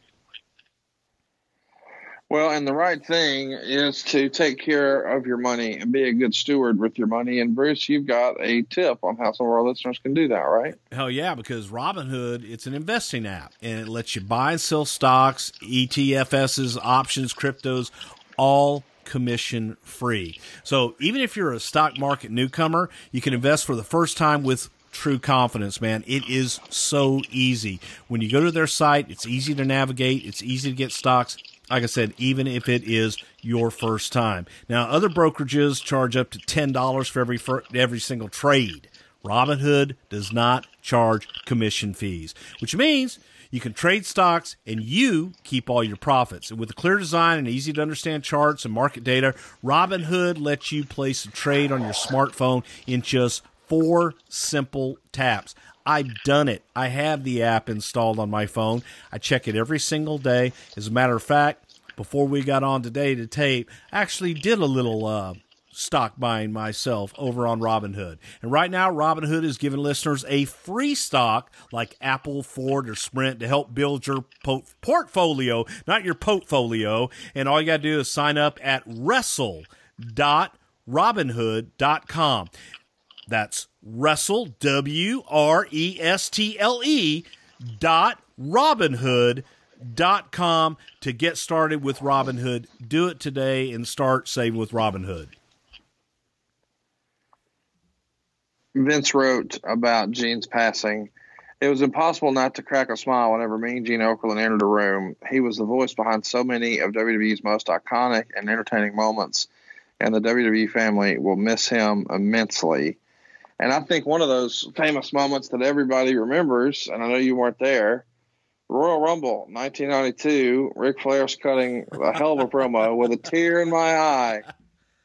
Well, and the right thing is to take care of your money and be a good steward with your money. And Bruce, you've got a tip on how some of our listeners can do that, right? Hell yeah, because Robinhood, it's an investing app and it lets you buy and sell stocks, ETFs, options, cryptos, all commission free. So even if you're a stock market newcomer, you can invest for the first time with true confidence, man. It is so easy. When you go to their site, it's easy to navigate, it's easy to get stocks. Like I said, even if it is your first time. Now, other brokerages charge up to $10 for every for every single trade. Robinhood does not charge commission fees, which means you can trade stocks and you keep all your profits. And with a clear design and easy to understand charts and market data, Robinhood lets you place a trade on your smartphone in just four simple taps. I've done it. I have the app installed on my phone. I check it every single day. As a matter of fact, before we got on today to tape, I actually did a little uh, stock buying myself over on Robinhood. And right now, Robinhood is giving listeners a free stock like Apple, Ford, or Sprint to help build your po- portfolio, not your portfolio. And all you got to do is sign up at wrestle.robinhood.com. That's wrestle, W R E S T L E dot Robinhood dot com to get started with Robinhood. Do it today and start saving with Robinhood. Vince wrote about Gene's passing. It was impossible not to crack a smile whenever Mean Gene Okerlund entered the room. He was the voice behind so many of WWE's most iconic and entertaining moments, and the WWE family will miss him immensely. And I think one of those famous moments that everybody remembers, and I know you weren't there, Royal Rumble 1992, Ric Flair's cutting a hell of a promo with a tear in my eye.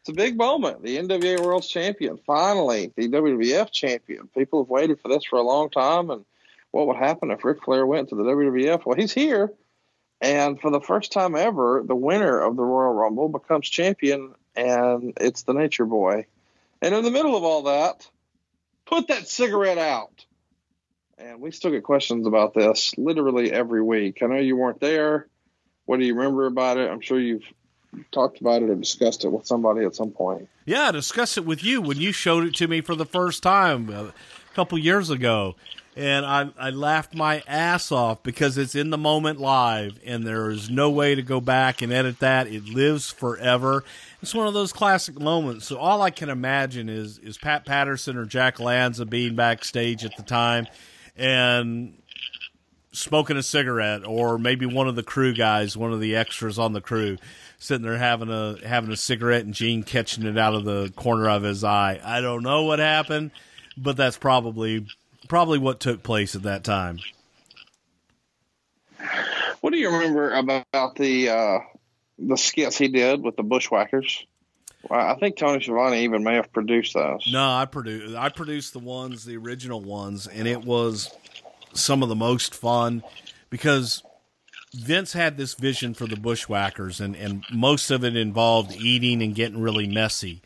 It's a big moment. The NWA World Champion, finally, the WWF Champion. People have waited for this for a long time, and what would happen if Ric Flair went to the WWF? Well, he's here, and for the first time ever, the winner of the Royal Rumble becomes champion, and it's the Nature Boy. And in the middle of all that, put that cigarette out. And we still get questions about this literally every week. I know you weren't there. What do you remember about it? I'm sure you've talked about it or discussed it with somebody at some point. Yeah, I discussed it with you when you showed it to me for the first time a couple years ago. And I, I laughed my ass off because it's in the moment live and there is no way to go back and edit that. It lives forever. It's one of those classic moments. So all I can imagine is, is Pat Patterson or Jack Lanza being backstage at the time and smoking a cigarette or maybe one of the crew guys, one of the extras on the crew sitting there having a having a cigarette and Gene catching it out of the corner of his eye. I don't know what happened, but that's probably probably what took place at that time. What do you remember about the uh, the skits he did with the Bushwhackers? Well, I think Tony Schiavone even may have produced those. No, I produced I produced the ones, the original ones, and it was some of the most fun because Vince had this vision for the Bushwhackers, and, and most of it involved eating and getting really messy.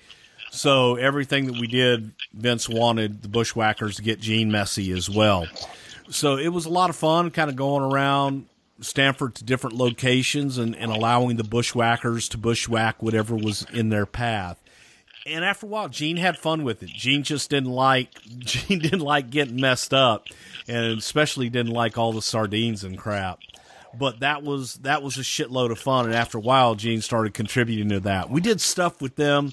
So everything that we did, Vince wanted the Bushwhackers to get Gene messy as well. So it was a lot of fun, kind of going around Stamford to different locations and, and allowing the Bushwhackers to bushwhack whatever was in their path. And after a while, Gene had fun with it. Gene just didn't like Gene didn't like getting messed up, and especially didn't like all the sardines and crap but that was that was a shitload of fun. And after a while, Gene started contributing to that. We did stuff with them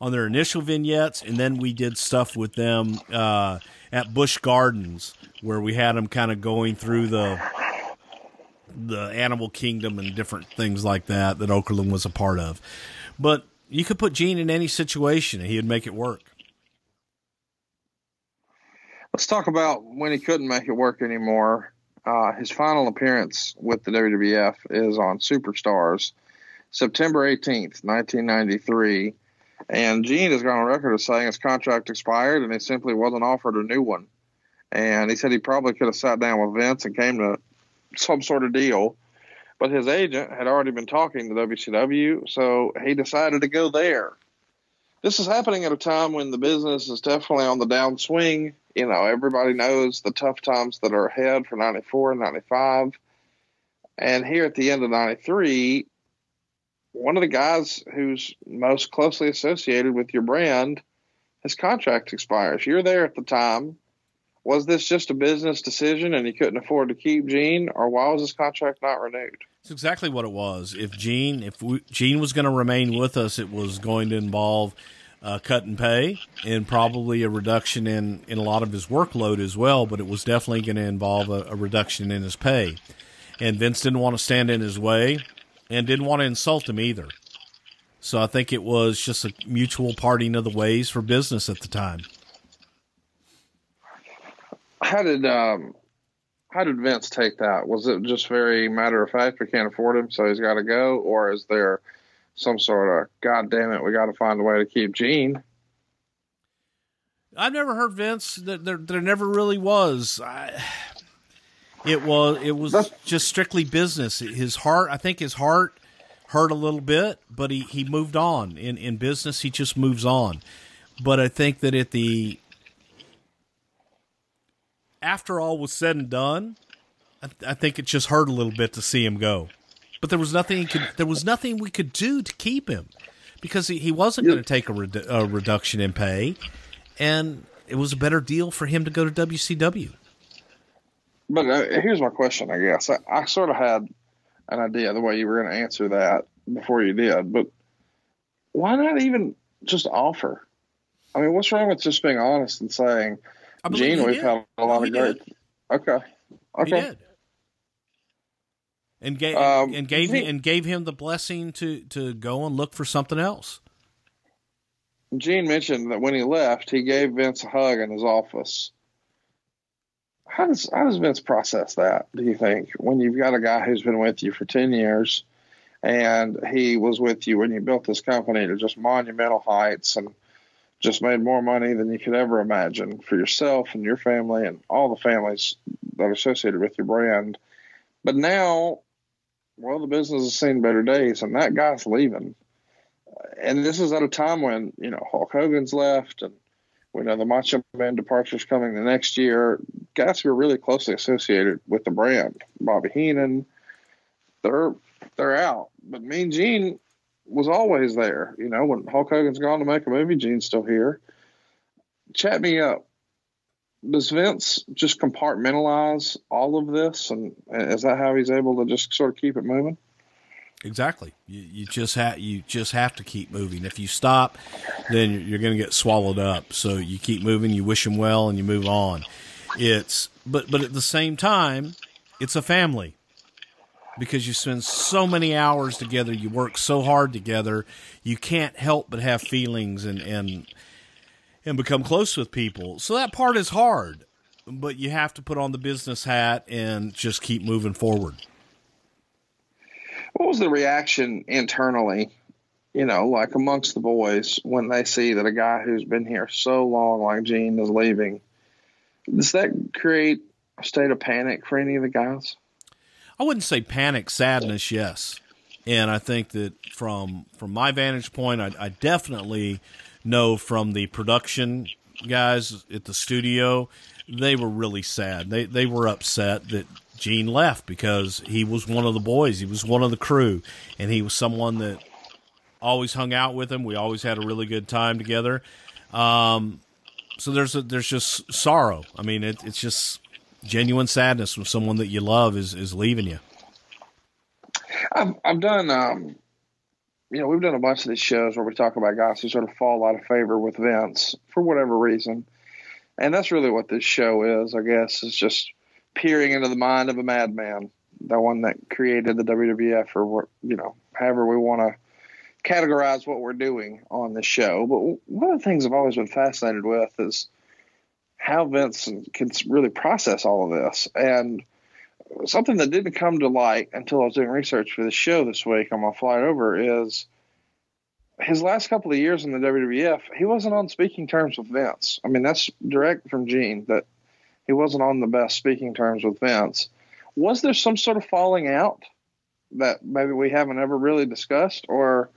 on their initial vignettes, and then we did stuff with them uh, at Busch Gardens, where we had them kind of going through the the animal kingdom and different things like that that Okerlund was a part of. But you could put Gene in any situation, and he would make it work. Let's talk about when he couldn't make it work anymore. Uh, his final appearance with the WWF is on Superstars, September 18th, 1993. And Gene has gone on record as saying his contract expired and he simply wasn't offered a new one. And he said he probably could have sat down with Vince and came to some sort of deal. But his agent had already been talking to WCW, so he decided to go there. This is happening at a time when the business is definitely on the downswing you know, everybody knows the tough times that are ahead for 94 and 95. And here at the end of 93, one of the guys who's most closely associated with your brand, his contract expires. You're there at the time. Was this just a business decision and he couldn't afford to keep Gene, or why was his contract not renewed? It's exactly what it was. If Gene, if we, Gene was going to remain with us, it was going to involve uh, cut and pay and probably a reduction in, in a lot of his workload as well, but it was definitely going to involve a, a reduction in his pay. And Vince didn't want to stand in his way and didn't want to insult him either. So I think it was just a mutual parting of the ways for business at the time. How did um, how did Vince take that? Was it just very matter of fact? We can't afford him, so he's got to go, or is there some sort of God damn it, we got to find a way to keep Gene. I've never heard Vince. There, there, there never really was. I, it was, it was That's- just strictly business. His heart, I think, his heart hurt a little bit, but he, he moved on. In in business, he just moves on. But I think that at the after all was said and done, I, I think it just hurt a little bit to see him go. But there was nothing could. There was nothing we could do to keep him because he, he wasn't going to take a, redu- a reduction in pay, and it was a better deal for him to go to WCW. But uh, here's my question, I guess. I, I sort of had an idea the way you were going to answer that before you did, but why not even just offer? I mean, what's wrong with just being honest and saying, Gene, we've did. had a lot He of great. did. Okay. He Okay. did. And gave Um, and gave he- and gave him the blessing to to go and look for something else. Gene mentioned that when he left, he gave Vince a hug in his office. How does how does Vince process that? Do you think when you've got a guy who's been with you for ten years, and he was with you when you built this company to just monumental heights and just made more money than you could ever imagine for yourself and your family and all the families that are associated with your brand, but now, well, the business has seen better days, and that guy's leaving and this is at a time when you know Hulk Hogan's left, and we know the Macho Man departure is coming the next year. Guys who are really closely associated with the brand, Bobby Heenan, they're they're out. But Mean Gene was always there. You know, when Hulk Hogan's gone to make a movie, Gene's still here. Chat me up. Does Vince just compartmentalize all of this, and is that how he's able to just sort of keep it moving? Exactly. You, you just have you just have to keep moving. If you stop, then you're, you're going to get swallowed up. So you keep moving. You wish them well, and you move on. It's but but at the same time, it's a family because you spend so many hours together. You work so hard together. You can't help but have feelings and and and become close with people. So that part is hard, but you have to put on the business hat and just keep moving forward. What was the reaction internally, you know, like amongst the boys when they see that a guy who's been here so long, like Gene, is leaving? Does that create a state of panic for any of the guys? I wouldn't say panic, sadness, yes. And I think that from from my vantage point, I, I definitely know from the production guys at the studio, they were really sad. They they were upset that Gene left because he was one of the boys. He was one of the crew, and he was someone that always hung out with him. We always had a really good time together. Um, so there's a, there's just sorrow. I mean, it, it's just genuine sadness when someone that you love is is leaving you. I've I've done um, you know, we've done a bunch of these shows where we talk about guys who sort of fall out of favor with Vince for whatever reason, and that's really what this show is. I guess is just peering into the mind of a madman, the one that created the WWF, or you know, however we want to categorize what we're doing on this show. But one of the things I've always been fascinated with is how Vince can really process all of this. And something that didn't come to light until I was doing research for the show this week on my flight over is his last couple of years in the WWF, he wasn't on speaking terms with Vince. I mean, that's direct from Gene that he wasn't on the best speaking terms with Vince. Was there some sort of falling out that maybe we haven't ever really discussed, or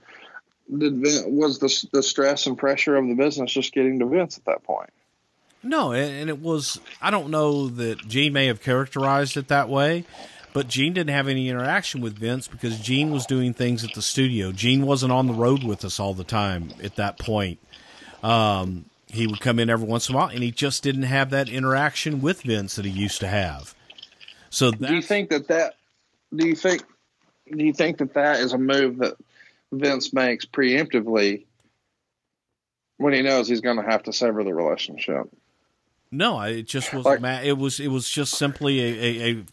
did Vince, was the the stress and pressure of the business just getting to Vince at that point? No, and it was. I don't know that Gene may have characterized it that way, but Gene didn't have any interaction with Vince because Gene was doing things at the studio. Gene wasn't on the road with us all the time at that point. Um, he would come in every once in a while, and he just didn't have that interaction with Vince that he used to have. So do you think that that do you think do you think that that is a move that Vince makes preemptively when he knows he's going to have to sever the relationship? No, it just was. Like- ma- it was. It was just simply a, a, a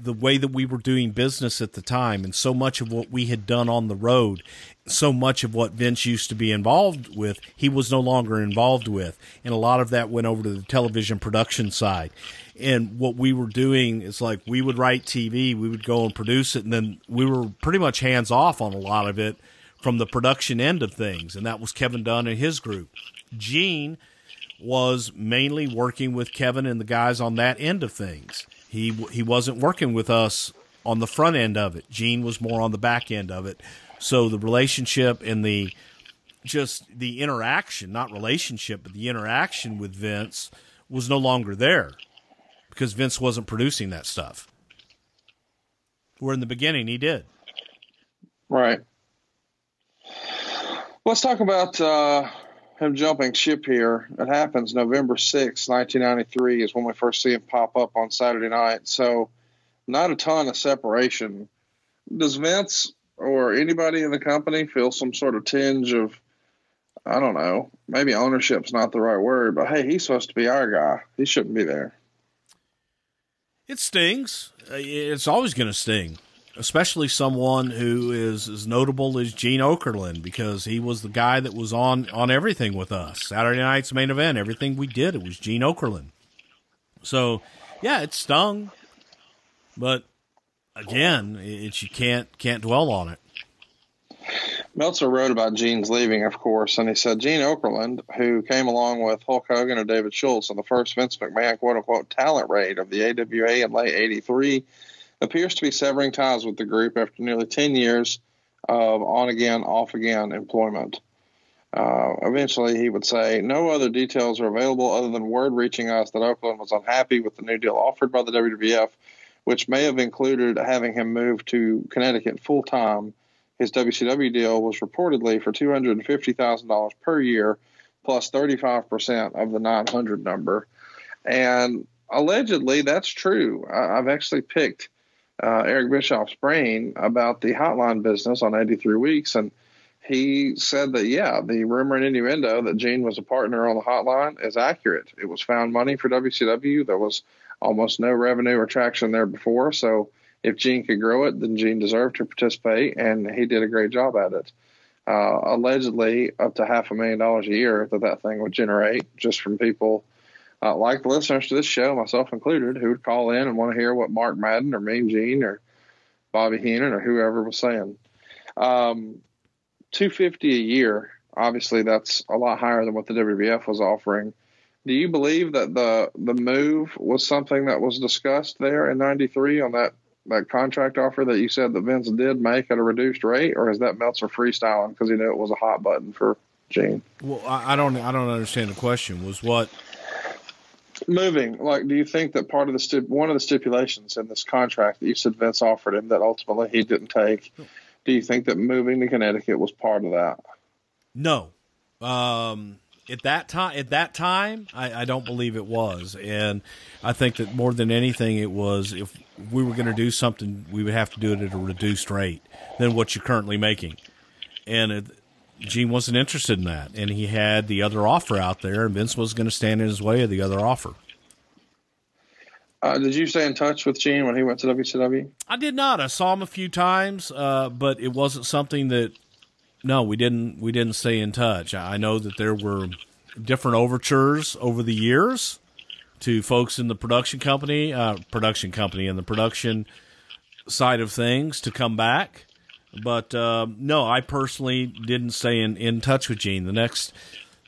the way that we were doing business at the time, and so much of what we had done on the road, so much of what Vince used to be involved with, he was no longer involved with, and a lot of that went over to the television production side. And what we were doing is like we would write TV, we would go and produce it, and then we were pretty much hands off on a lot of it from the production end of things, and that was Kevin Dunn and his group. Gene was mainly working with Kevin and the guys on that end of things. He he wasn't working with us on the front end of it. Gene was more on the back end of it. So the relationship and the just the interaction, not relationship, but the interaction with Vince was no longer there because Vince wasn't producing that stuff. Where in the beginning he did. Right. Let's talk about uh, him jumping ship here. It happens November 6, 1993 is when we first see him pop up on Saturday night. So not a ton of separation. Does Vince or anybody in the company feel some sort of tinge of I don't know, maybe ownership's not the right word, but hey, he's supposed to be our guy. He shouldn't be there. It stings. Uh, It's always going to sting, especially someone who is as notable as Gene Okerlund because he was the guy that was on on everything with us. Saturday night's main event, everything we did, it was Gene Okerlund. So, yeah, it stung, but again, it's you can't can't dwell on it. Meltzer wrote about Gene's leaving, of course, and he said Gene Okerlund, who came along with Hulk Hogan and David Schultz on the first Vince McMahon quote unquote talent raid of the AWA in late 83, appears to be severing ties with the group after nearly 10 years of on again, off again employment. Uh, eventually, he would say, No other details are available other than word reaching us that Okerlund was unhappy with the new deal offered by the WWF, which may have included having him move to Connecticut full time his WCW deal was reportedly for $250,000 per year plus 35% of the 900 number. And allegedly, that's true. I, have actually picked uh, Eric Bischoff's brain about the hotline business on 83 Weeks, and he said that, yeah, the rumor and innuendo that Gene was a partner on the hotline is accurate. It was found money for WCW. There was almost no revenue or traction there before. So, if Gene could grow it, then Gene deserved to participate, and he did a great job at it. Uh, allegedly, up to half a million dollars a year that that thing would generate just from people uh, like the listeners to this show, myself included, who would call in and want to hear what Mark Madden or Mean Gene or Bobby Heenan or whoever was saying. Um, Two fifty a year. Obviously, that's a lot higher than what the WWF was offering. Do you believe that the the move was something that was discussed there in '93 on that that contract offer that you said that Vince did make at a reduced rate, or is that Meltzer freestyling because he knew it was a hot button for Gene? Well, I, I don't I don't understand the question. Was what moving? Like, do you think that part of the one of the stipulations in this contract that you said Vince offered him that ultimately he didn't take? Do you think that moving to Connecticut was part of that? No. Um, at that time, at that time, I, I, don't believe it was, and I think that more than anything, it was if we were going to do something, we would have to do it at a reduced rate than what you're currently making. And it, Gene wasn't interested in that, and he had the other offer out there, and Vince was going to stand in his way of the other offer. Uh, did you stay in touch with Gene when he went to WCW? I did not. I saw him a few times, uh, but it wasn't something that. No, we didn't. We didn't stay in touch. I know that there were different overtures over the years to folks in the production company, uh, production company, and the production side of things to come back. But uh, no, I personally didn't stay in, in touch with Gene. The next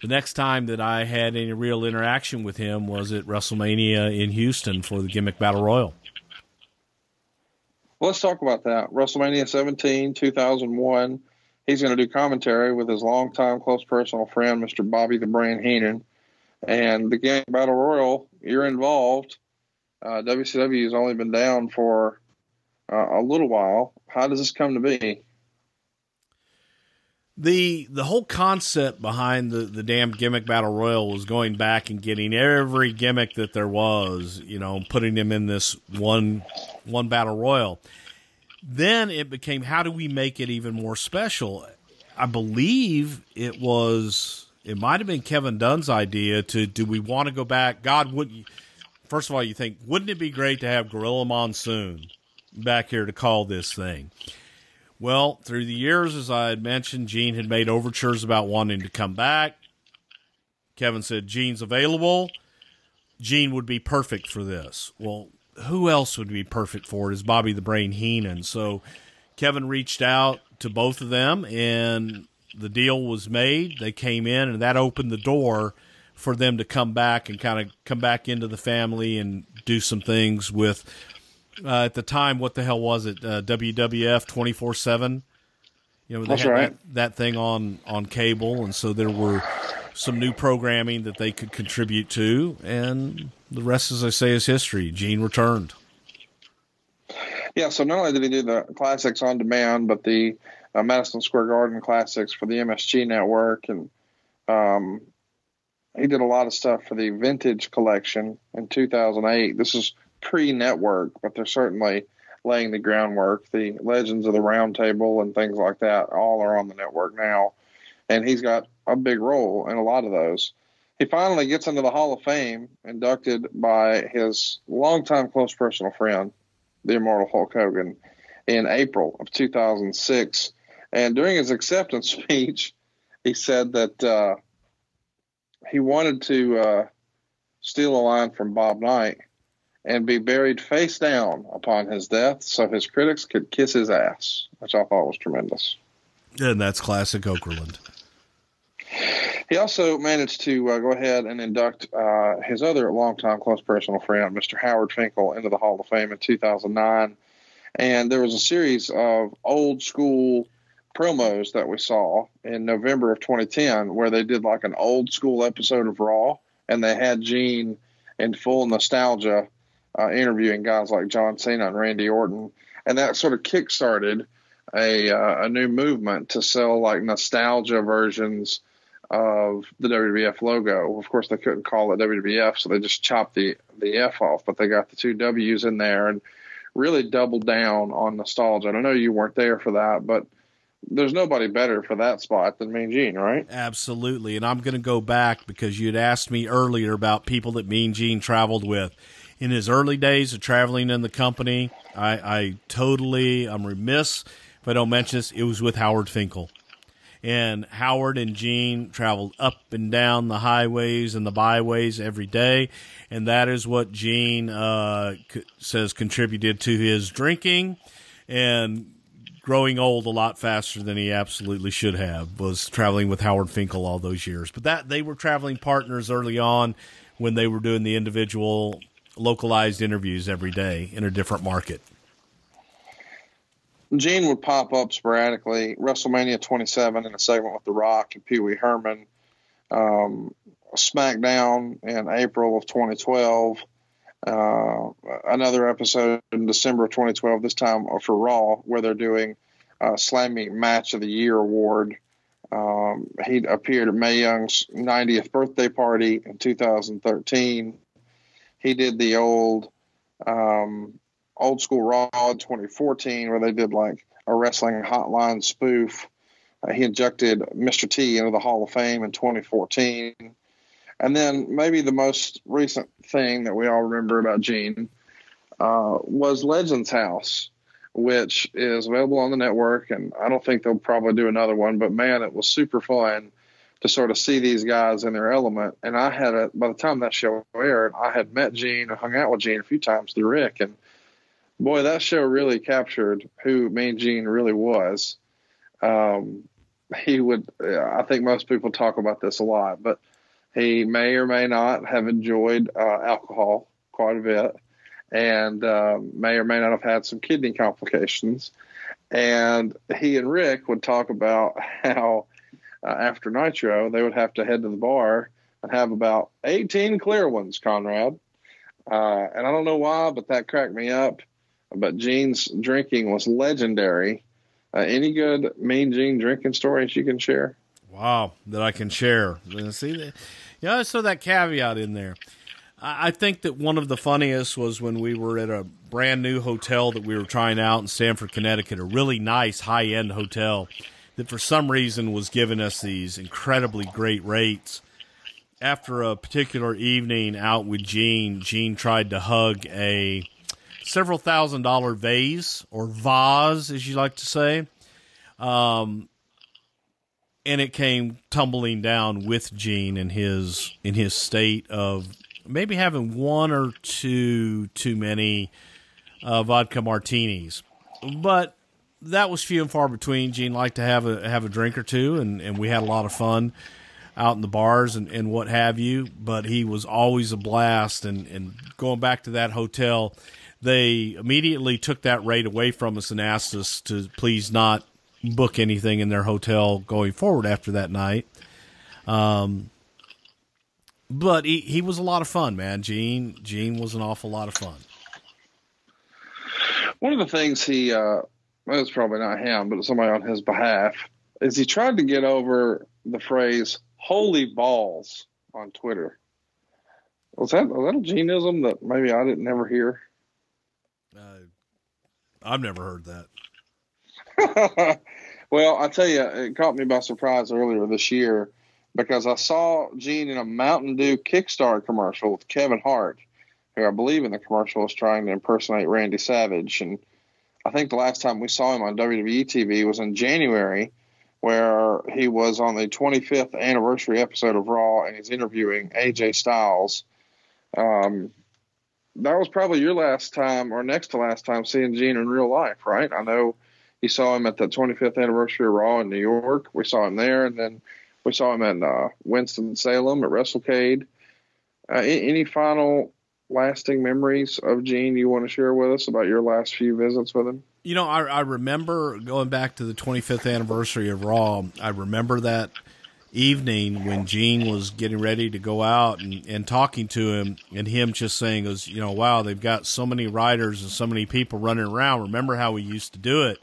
the next time that I had any real interaction with him was at WrestleMania in Houston for the Gimmick Battle Royal. Let's talk about that. WrestleMania 17, 2001. He's going to do commentary with his longtime close personal friend, Mr. Bobby the Brain Heenan. And the Gimmick Battle Royal, you're involved. Uh, WCW has only been down for uh, a little while. How does this come to be? the the whole concept behind the the damn gimmick battle royal was going back and getting every gimmick that there was, you know, putting them in this one one battle royal. Then it became how do we make it even more special? I believe it was it might have been Kevin Dunn's idea to do we want to go back? God would first of all you think wouldn't it be great to have Gorilla Monsoon back here to call this thing? Well, through the years, as I had mentioned, Gene had made overtures about wanting to come back. Kevin said, Gene's available. Gene would be perfect for this. Well, who else would be perfect for it is Bobby the Brain Heenan. So Kevin reached out to both of them, and the deal was made. They came in, and that opened the door for them to come back and kind of come back into the family and do some things with. Uh, at the time, what the hell was it? Uh, WWF twenty four seven. You know, they That's had right. that, that thing on on cable, and so there were some new programming that they could contribute to, and the rest, as I say, is history. Gene returned. Yeah, so not only did he do the classics on demand, but the uh, Madison Square Garden classics for the MSG network, and um, he did a lot of stuff for the Vintage collection in 2008. This is pre-network, but they're certainly laying the groundwork. The Legends of the Round Table and things like that all are on the network now, and he's got a big role in a lot of those. He finally gets into the Hall of Fame, inducted by his longtime close personal friend, the immortal Hulk Hogan, in April of 2006. And during his acceptance speech, he said that uh, he wanted to uh, steal a line from Bob Knight and be buried face down upon his death so his critics could kiss his ass, which I thought was tremendous. And that's classic Okerlund. He also managed to uh, go ahead and induct uh, his other longtime close personal friend, Mr. Howard Finkel, into the Hall of Fame in 2009. And there was a series of old school promos that we saw in November of 2010 where they did like an old school episode of Raw and they had Gene in full nostalgia uh, interviewing guys like John Cena and Randy Orton. And that sort of kick-started a, uh, a new movement to sell like nostalgia versions of the WWF logo. Of course, they couldn't call it WWF, so they just chopped the the F off, but they got the two W's in there and really doubled down on nostalgia. And I know you weren't there for that, but there's nobody better for that spot than Mean Gene, right? Absolutely. And I'm going to go back because you'd asked me earlier about people that Mean Gene traveled with. In his early days of traveling in the company, I, I totally, I'm remiss if I don't mention this, it was with Howard Finkel. And Howard and Gene traveled up and down the highways and the byways every day. And that is what Gene uh, says contributed to his drinking and growing old a lot faster than he absolutely should have was traveling with Howard Finkel all those years. But that they were traveling partners early on when they were doing the individual localized interviews every day in a different market. Gene would pop up sporadically. WrestleMania 27 in a segment with The Rock and Pee Wee Herman. Um, SmackDown in April of 2012. Uh, another episode in December of 2012, this time for Raw, where they're doing uh, Slammy Match of the Year award. Um, he appeared at Mae Young's 90th birthday party in 2013. He did the old um, old school Raw 2014, where they did like a wrestling hotline spoof. Uh, he injected Mr. T into the Hall of Fame in 2014. And then maybe the most recent thing that we all remember about Gene uh, was Legends House, which is available on the network. And I don't think they'll probably do another one, but man, it was super fun to sort of see these guys in their element. And I had a, by the time that show aired, I had met Gene and hung out with Gene a few times through Rick. And boy, that show really captured who Mean Gene really was. Um, he would, I think most people talk about this a lot, but he may or may not have enjoyed uh, alcohol quite a bit and uh, may or may not have had some kidney complications. And he and Rick would talk about how uh, after Nitro, they would have to head to the bar and have about 18 clear ones, Conrad. Uh, and I don't know why, but that cracked me up. But Gene's drinking was legendary. Uh, any good Mean Gene drinking stories you can share? Wow, that I can share. See, that, yeah, let's throw that caveat in there. I I think that one of the funniest was when we were at a brand new hotel that we were trying out in Stamford, Connecticut, a really nice high end hotel that for some reason was giving us these incredibly great rates. After a particular evening out with Gene, Gene tried to hug a several thousand dollar vase or vase, as you like to say. Um, and it came tumbling down with Gene in his in his state of maybe having one or two too many uh, vodka martinis, but that was few and far between. Gene liked to have a have a drink or two, and, and we had a lot of fun. out in the bars and, and what have you, but he was always a blast. And, and going back to that hotel, they immediately took that rate away from us and asked us to please not book anything in their hotel going forward after that night. Um, but he, he was a lot of fun, man. Gene Gene was an awful lot of fun. One of the things he, uh, well, it's probably not him, but somebody on his behalf, is he tried to get over the phrase "holy balls" on Twitter. Was that was that a genism that maybe I didn't ever hear? Uh, I've never heard that. well, I tell you, it caught me by surprise earlier this year because I saw Gene in a Mountain Dew Kickstarter commercial with Kevin Hart, who I believe in the commercial is trying to impersonate Randy Savage. And I think the last time we saw him on WWE TV was in January, where he was on the 25th anniversary episode of Raw and he's interviewing AJ Styles. Um, that was probably your last time or next to last time seeing Gene in real life, right? I know you saw him at the 25th anniversary of Raw in New York. We saw him there, and then we saw him in uh, Winston Salem at WrestleCade. Uh, any final lasting memories of Gene you want to share with us about your last few visits with him? You know, I, I remember going back to the 25th anniversary of Raw. I remember that evening when Gene was getting ready to go out and, and talking to him, and him just saying, "Was you know, wow, they've got so many riders and so many people running around. Remember how we used to do it?"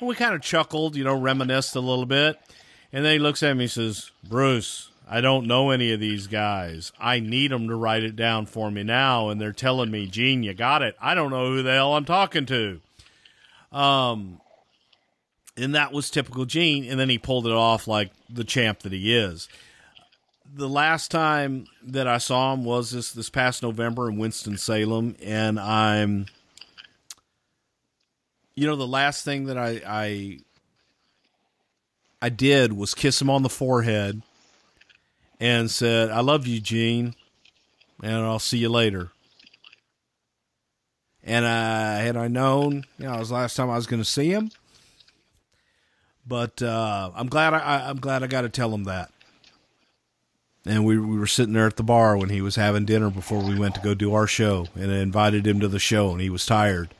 And we kind of chuckled, you know, reminisced a little bit. And then he looks at me and says, "Bruce, I don't know any of these guys. I need them to write it down for me now, and they're telling me, Gene, you got it. I don't know who the hell I'm talking to." Um, and that was typical Gene. And then he pulled it off like the champ that he is. The last time that I saw him was this this past November in Winston Salem, and I'm, you know, the last thing that I I I did was kiss him on the forehead and said, "I love you, Gene, and I'll see you later." And uh, had I known, you know, it was the last time I was going to see him, but uh, I'm glad I, I'm glad I got to tell him that. And we we were sitting there at the bar when he was having dinner before we went to go do our show, and I invited him to the show, and he was tired,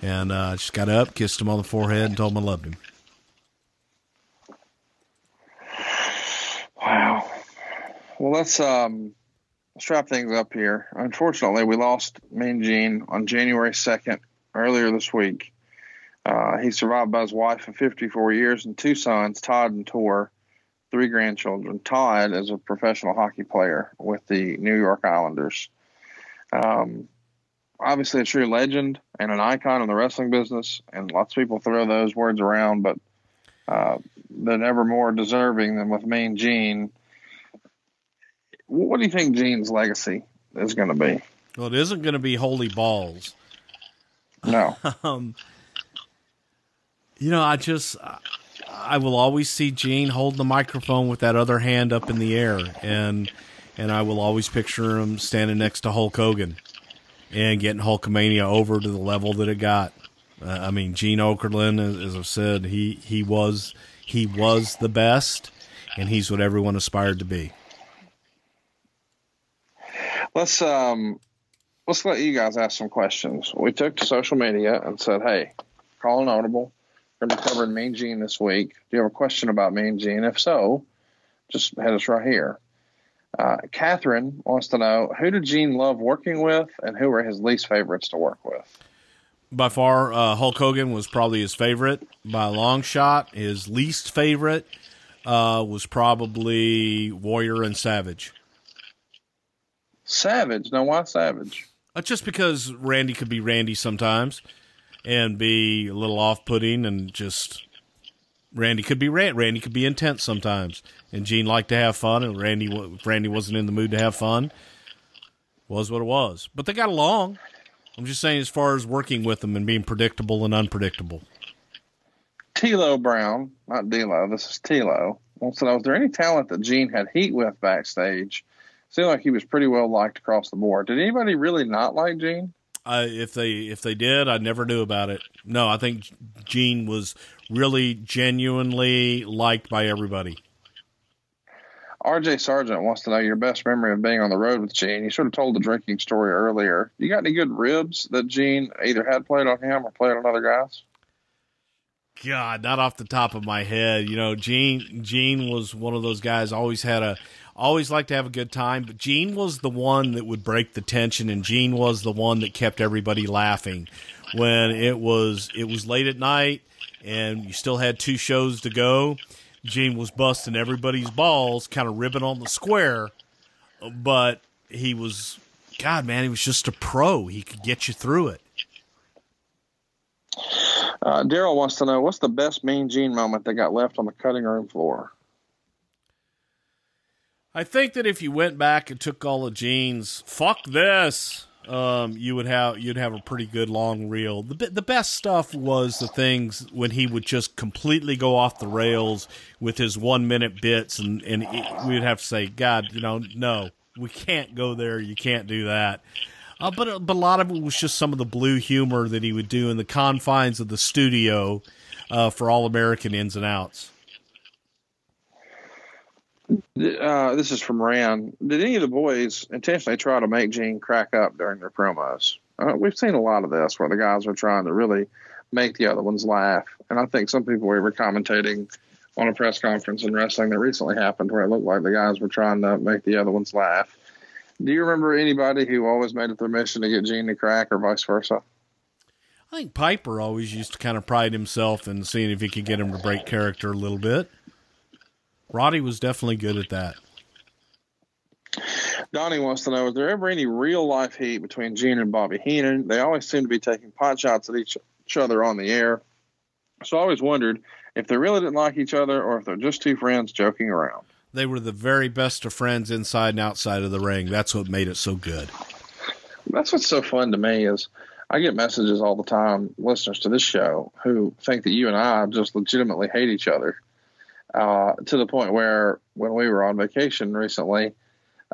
and uh, just got up, kissed him on the forehead, and told him I loved him. Wow. Well, let's um things up here. Unfortunately, we lost Mean Gene on January second earlier this week. Uh, he's survived by his wife of 54 years and two sons, Todd and Tor, three grandchildren. Todd is a professional hockey player with the New York Islanders. Um, obviously, a true legend and an icon in the wrestling business, and lots of people throw those words around, but uh, they're never more deserving than with Mean Gene. What do you think Gene's legacy is going to be? Well, it isn't going to be holy balls. No. um, you know, I just I will always see Gene hold the microphone with that other hand up in the air, and and I will always picture him standing next to Hulk Hogan and getting Hulkamania over to the level that it got. Uh, I mean, Gene Okerlund, as, as I've said, he he was he was the best, and he's what everyone aspired to be. Let's um let's let you guys ask some questions. We took to social media and said, "Hey, call an audible. We're going to be covering Mean Gene this week. Do you have a question about Mean Gene? If so, just head us right here." Uh, Catherine wants to know who did Gene love working with, and who were his least favorites to work with. By far, uh, Hulk Hogan was probably his favorite by a long shot. His least favorite uh, was probably Warrior and Savage. Savage? Now, why Savage? Uh, just because Randy could be Randy sometimes and be a little off putting and just. Randy could be Randy. Randy could be intense sometimes, and Gene liked to have fun. And Randy, if Randy wasn't in the mood to have fun, was what it was. But they got along. I'm just saying, as far as working with them and being predictable and unpredictable. Tilo Brown, not D'Lo. This is Tilo. To know: Was there any talent that Gene had heat with backstage? Seemed like he was pretty well liked across the board. Did anybody really not like Gene? Uh, if they if they did, I never knew about it. No, I think Gene was really genuinely liked by everybody. RJ Sargent wants to know your best memory of being on the road with Gene. You sort of told the drinking story earlier. You got any good ribs that Gene either had played on him or played on other guys? God, not off the top of my head. You know, Gene Gene was one of those guys always had a always like to have a good time, but Gene was the one that would break the tension and Gene was the one that kept everybody laughing when it was it was late at night and you still had two shows to go. Gene was busting everybody's balls, kind of ribbing on the square, but he was God, man, he was just a pro. He could get you through it. Uh, Daryl wants to know what's the best Mean Gene moment that got left on the cutting room floor. I think that if you went back and took all the Gene's, fuck this, um, you would have you'd have a pretty good long reel. The the best stuff was the things when he would just completely go off the rails with his one minute bits, and and we'd have to say, God, you know, no, we can't go there. You can't do that. Uh, but but a lot of it was just some of the blue humor that he would do in the confines of the studio uh, for All American ins and outs. Uh, this is from Rand. Did any of the boys intentionally try to make Gene crack up during their promos? Uh, we've seen a lot of this where the guys are trying to really make the other ones laugh. And I think some people were commentating on a press conference in wrestling that recently happened where it looked like the guys were trying to make the other ones laugh. Do you remember anybody who always made it their mission to get Gene to crack or vice versa? I think Piper always used to kind of pride himself in seeing if he could get him to break character a little bit. Roddy was definitely good at that. Donnie wants to know: Is there ever any real life heat between Gene and Bobby Heenan? They always seem to be taking pot shots at each, each other on the air. So I always wondered if they really didn't like each other or if they're just two friends joking around. They were the very best of friends inside and outside of the ring. That's what made it so good. That's what's so fun to me is I get messages all the time, listeners to this show, who think that you and I just legitimately hate each other uh, to the point where when we were on vacation recently,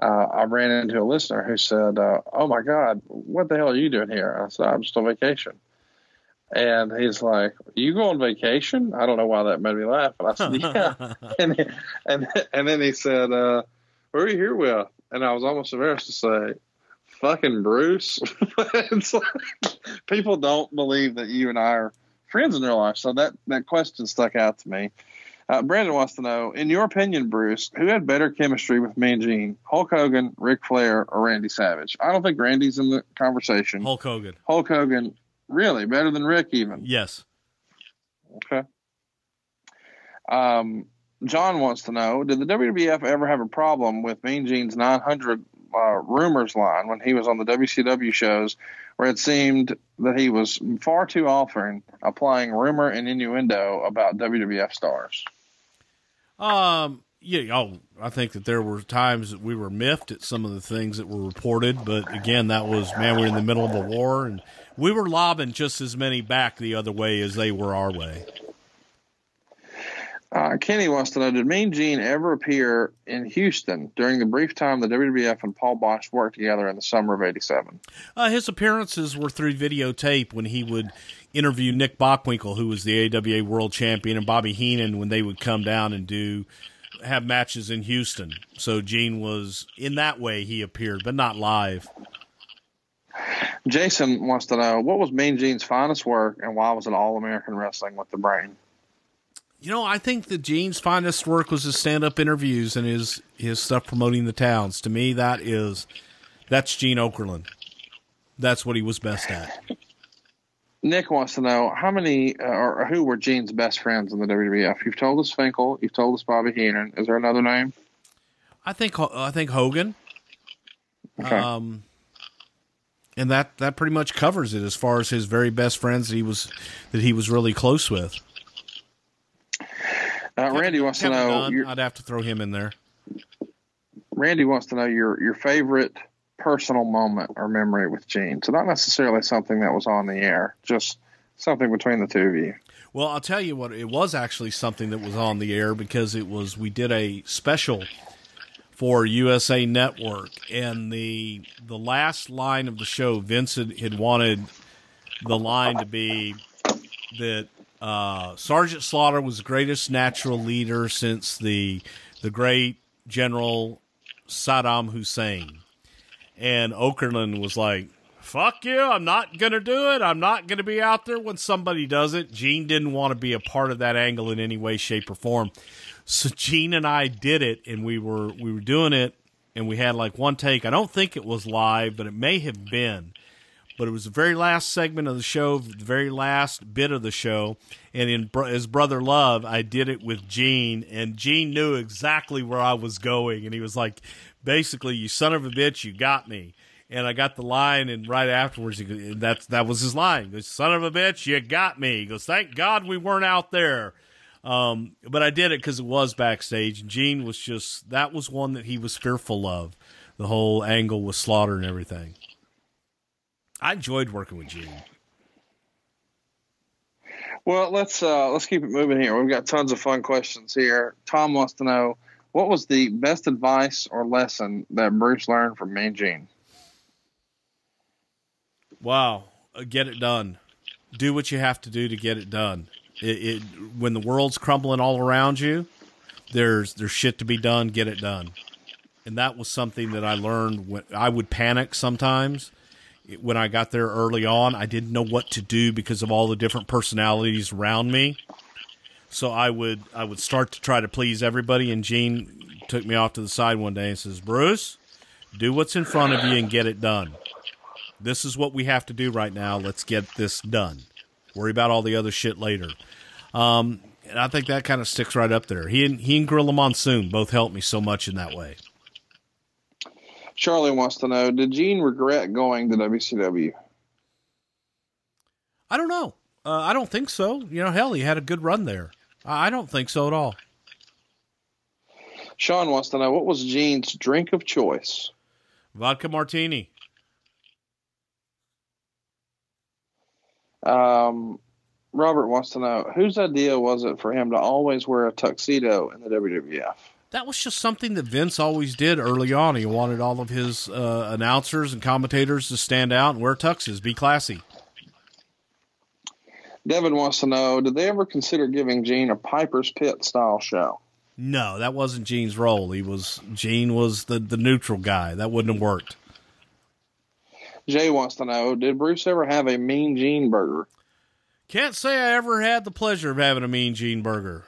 uh, I ran into a listener who said, uh, "Oh my God, what the hell are you doing here?" I said, "I'm just on vacation." And he's like, "You go on vacation?" I don't know why that made me laugh. And I said, "Yeah." and and and then he said, uh, "Who are you here with?" And I was almost embarrassed to say, "Fucking Bruce." it's like, people don't believe that you and I are friends in real life, so that that question stuck out to me. Uh, Brandon wants to know, in your opinion, Bruce, who had better chemistry with Mean Gene, Hulk Hogan, Ric Flair, or Randy Savage? I don't think Randy's in the conversation. Hulk Hogan. Hulk Hogan, really better than Rick, even. Yes. Okay. Um, John wants to know, did the WWF ever have a problem with Mean Gene's 900 uh, rumors line when he was on the WCW shows, where it seemed that he was far too often applying rumor and innuendo about WWF stars? Um, yeah, oh, I think that there were times that we were miffed at some of the things that were reported, but again, that was man, we're in the middle of a war, and we were lobbing just as many back the other way as they were our way. Uh, Kenny wants to know: Did Mean Gene ever appear in Houston during the brief time the WWF and Paul Boesch worked together in the summer of '87? Uh, his appearances were through videotape when he would interview Nick Bockwinkel, who was the AWA World Champion, and Bobby Heenan when they would come down and do have matches in Houston. So Gene was in that way he appeared, but not live. Jason wants to know what was Mean Gene's finest work and why was it All American Wrestling with the Brain? You know, I think that Gene's finest work was his stand-up interviews and his his stuff promoting the towns. To me, that is that's Gene Okerlund. That's what he was best at. Nick wants to know how many uh, or who were Gene's best friends in the WWF. You've told us Finkel. You've told us Bobby Heenan. Is there another name? I think I think Hogan. Okay. Um, and that that pretty much covers it as far as his very best friends that he was that he was really close with. Uh, Randy wants Kevin to know. Dunn, I'd have to throw him in there. Randy wants to know your your favorite personal moment or memory with Gene. So not necessarily something that was on the air, just something between the two of you. Well, I'll tell you what, it was actually something that was on the air because it was we did a special for USA Network, and the the last line of the show, Vincent had wanted the line to be that uh, Sergeant Slaughter was the greatest natural leader since the the great General Saddam Hussein. And Okerlund was like, fuck you, I'm not to do it. I'm not to be out there when somebody does it. Gene didn't want to be a part of that angle in any way, shape, or form. So Gene and I did it, and we were we were doing it, and we had like one take. I don't think it was live, but it may have been. But it was the very last segment of the show, the very last bit of the show, and in his brother Love, I did it with Gene, and Gene knew exactly where I was going, and he was like, basically, "You son of a bitch, you got me." and I got the line, and right afterwards, he goes, that's that was his line. He goes, "Son of a bitch, you got me." He goes, "Thank God we weren't out there." Um, but I did it because it was backstage, and Gene was just that was one that he was fearful of, the whole angle with Slaughter and everything. I enjoyed working with Gene. Well, let's uh, let's keep it moving here. We've got tons of fun questions here. Tom wants to know what was the best advice or lesson that Bruce learned from Mean Gene. Wow, uh, get it done. Do what you have to do to get it done. It, it when the world's crumbling all around you, there's there's shit to be done. Get it done. And that was something that I learned when I would panic sometimes when I got there early on. I didn't know what to do because of all the different personalities around me. So I would I would start to try to please everybody. And Gene took me off to the side one day and says, "Bruce, do what's in front of you and get it done. This is what we have to do right now. Let's get this done. Worry about all the other shit later." Um, and I think that kind of sticks right up there. He and he and Gorilla Monsoon both helped me so much in that way. Charlie wants to know: Did Gene regret going to WCW? I don't know. Uh, I don't think so. You know, hell, he had a good run there. I don't think so at all. Sean wants to know what was Gene's drink of choice? Vodka martini. Um, Robert wants to know whose idea was it for him to always wear a tuxedo in the WWF? That was just something that Vince always did early on. He wanted all of his uh, announcers and commentators to stand out and wear tuxes, be classy. Devin wants to know: Did they ever consider giving Gene a Piper's Pit style show? No, that wasn't Gene's role. He was Gene was the the neutral guy. That wouldn't have worked. Jay wants to know: Did Bruce ever have a Mean Gene burger? Can't say I ever had the pleasure of having a Mean Gene burger.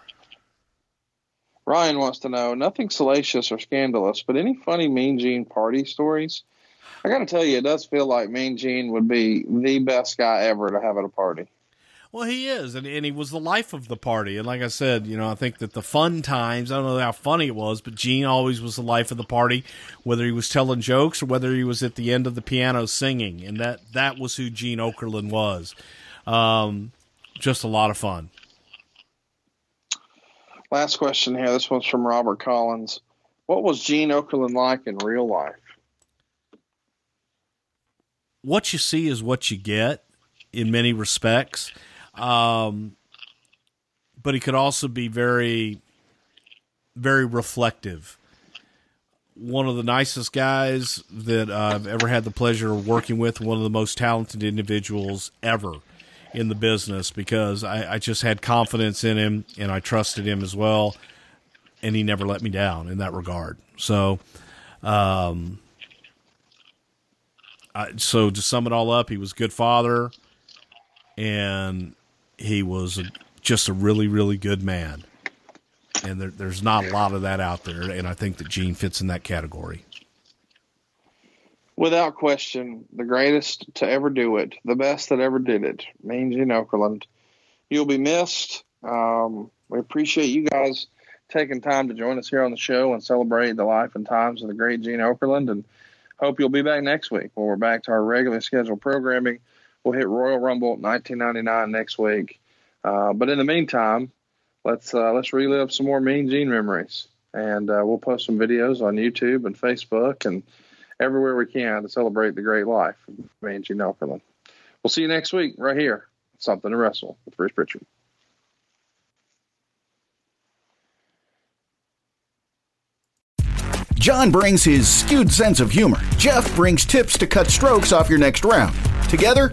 Ryan wants to know: Nothing salacious or scandalous, but any funny Mean Gene party stories? I got to tell you, it does feel like Mean Gene would be the best guy ever to have at a party. Well, he is, and, and he was the life of the party. And like I said, you know, I think that the fun times, I don't know how funny it was, but Gene always was the life of the party, whether he was telling jokes or whether he was at the end of the piano singing. And that, that was who Gene Okerlund was. Um, just a lot of fun. Last question here. This one's from Robert Collins. What was Gene Okerlund like in real life? What you see is what you get in many respects. Um, but he could also be very, very reflective. One of the nicest guys that I've ever had the pleasure of working with, one of the most talented individuals ever in the business because I, I just had confidence in him and I trusted him as well. And he never let me down in that regard. So, um, I, so to sum it all up, he was a good father and he was just a really, really good man. And there, there's not a lot of that out there, and I think that Gene fits in that category. Without question, the greatest to ever do it, the best that ever did it, Mean Gene Okerlund. You'll be missed. Um, we appreciate you guys taking time to join us here on the show and celebrate the life and times of the great Gene Okerlund. And hope you'll be back next week when we're back to our regularly scheduled programming. We'll hit Royal Rumble 1999 next week. Uh, but in the meantime, let's uh, let's relive some more Mean Gene memories, and uh, we'll post some videos on YouTube and Facebook and everywhere we can to celebrate the great life of Mean Gene Okerlund. We'll see you next week right here. Something to wrestle with Bruce Prichard. John brings his skewed sense of humor. Jeff brings tips to cut strokes off your next round. Together,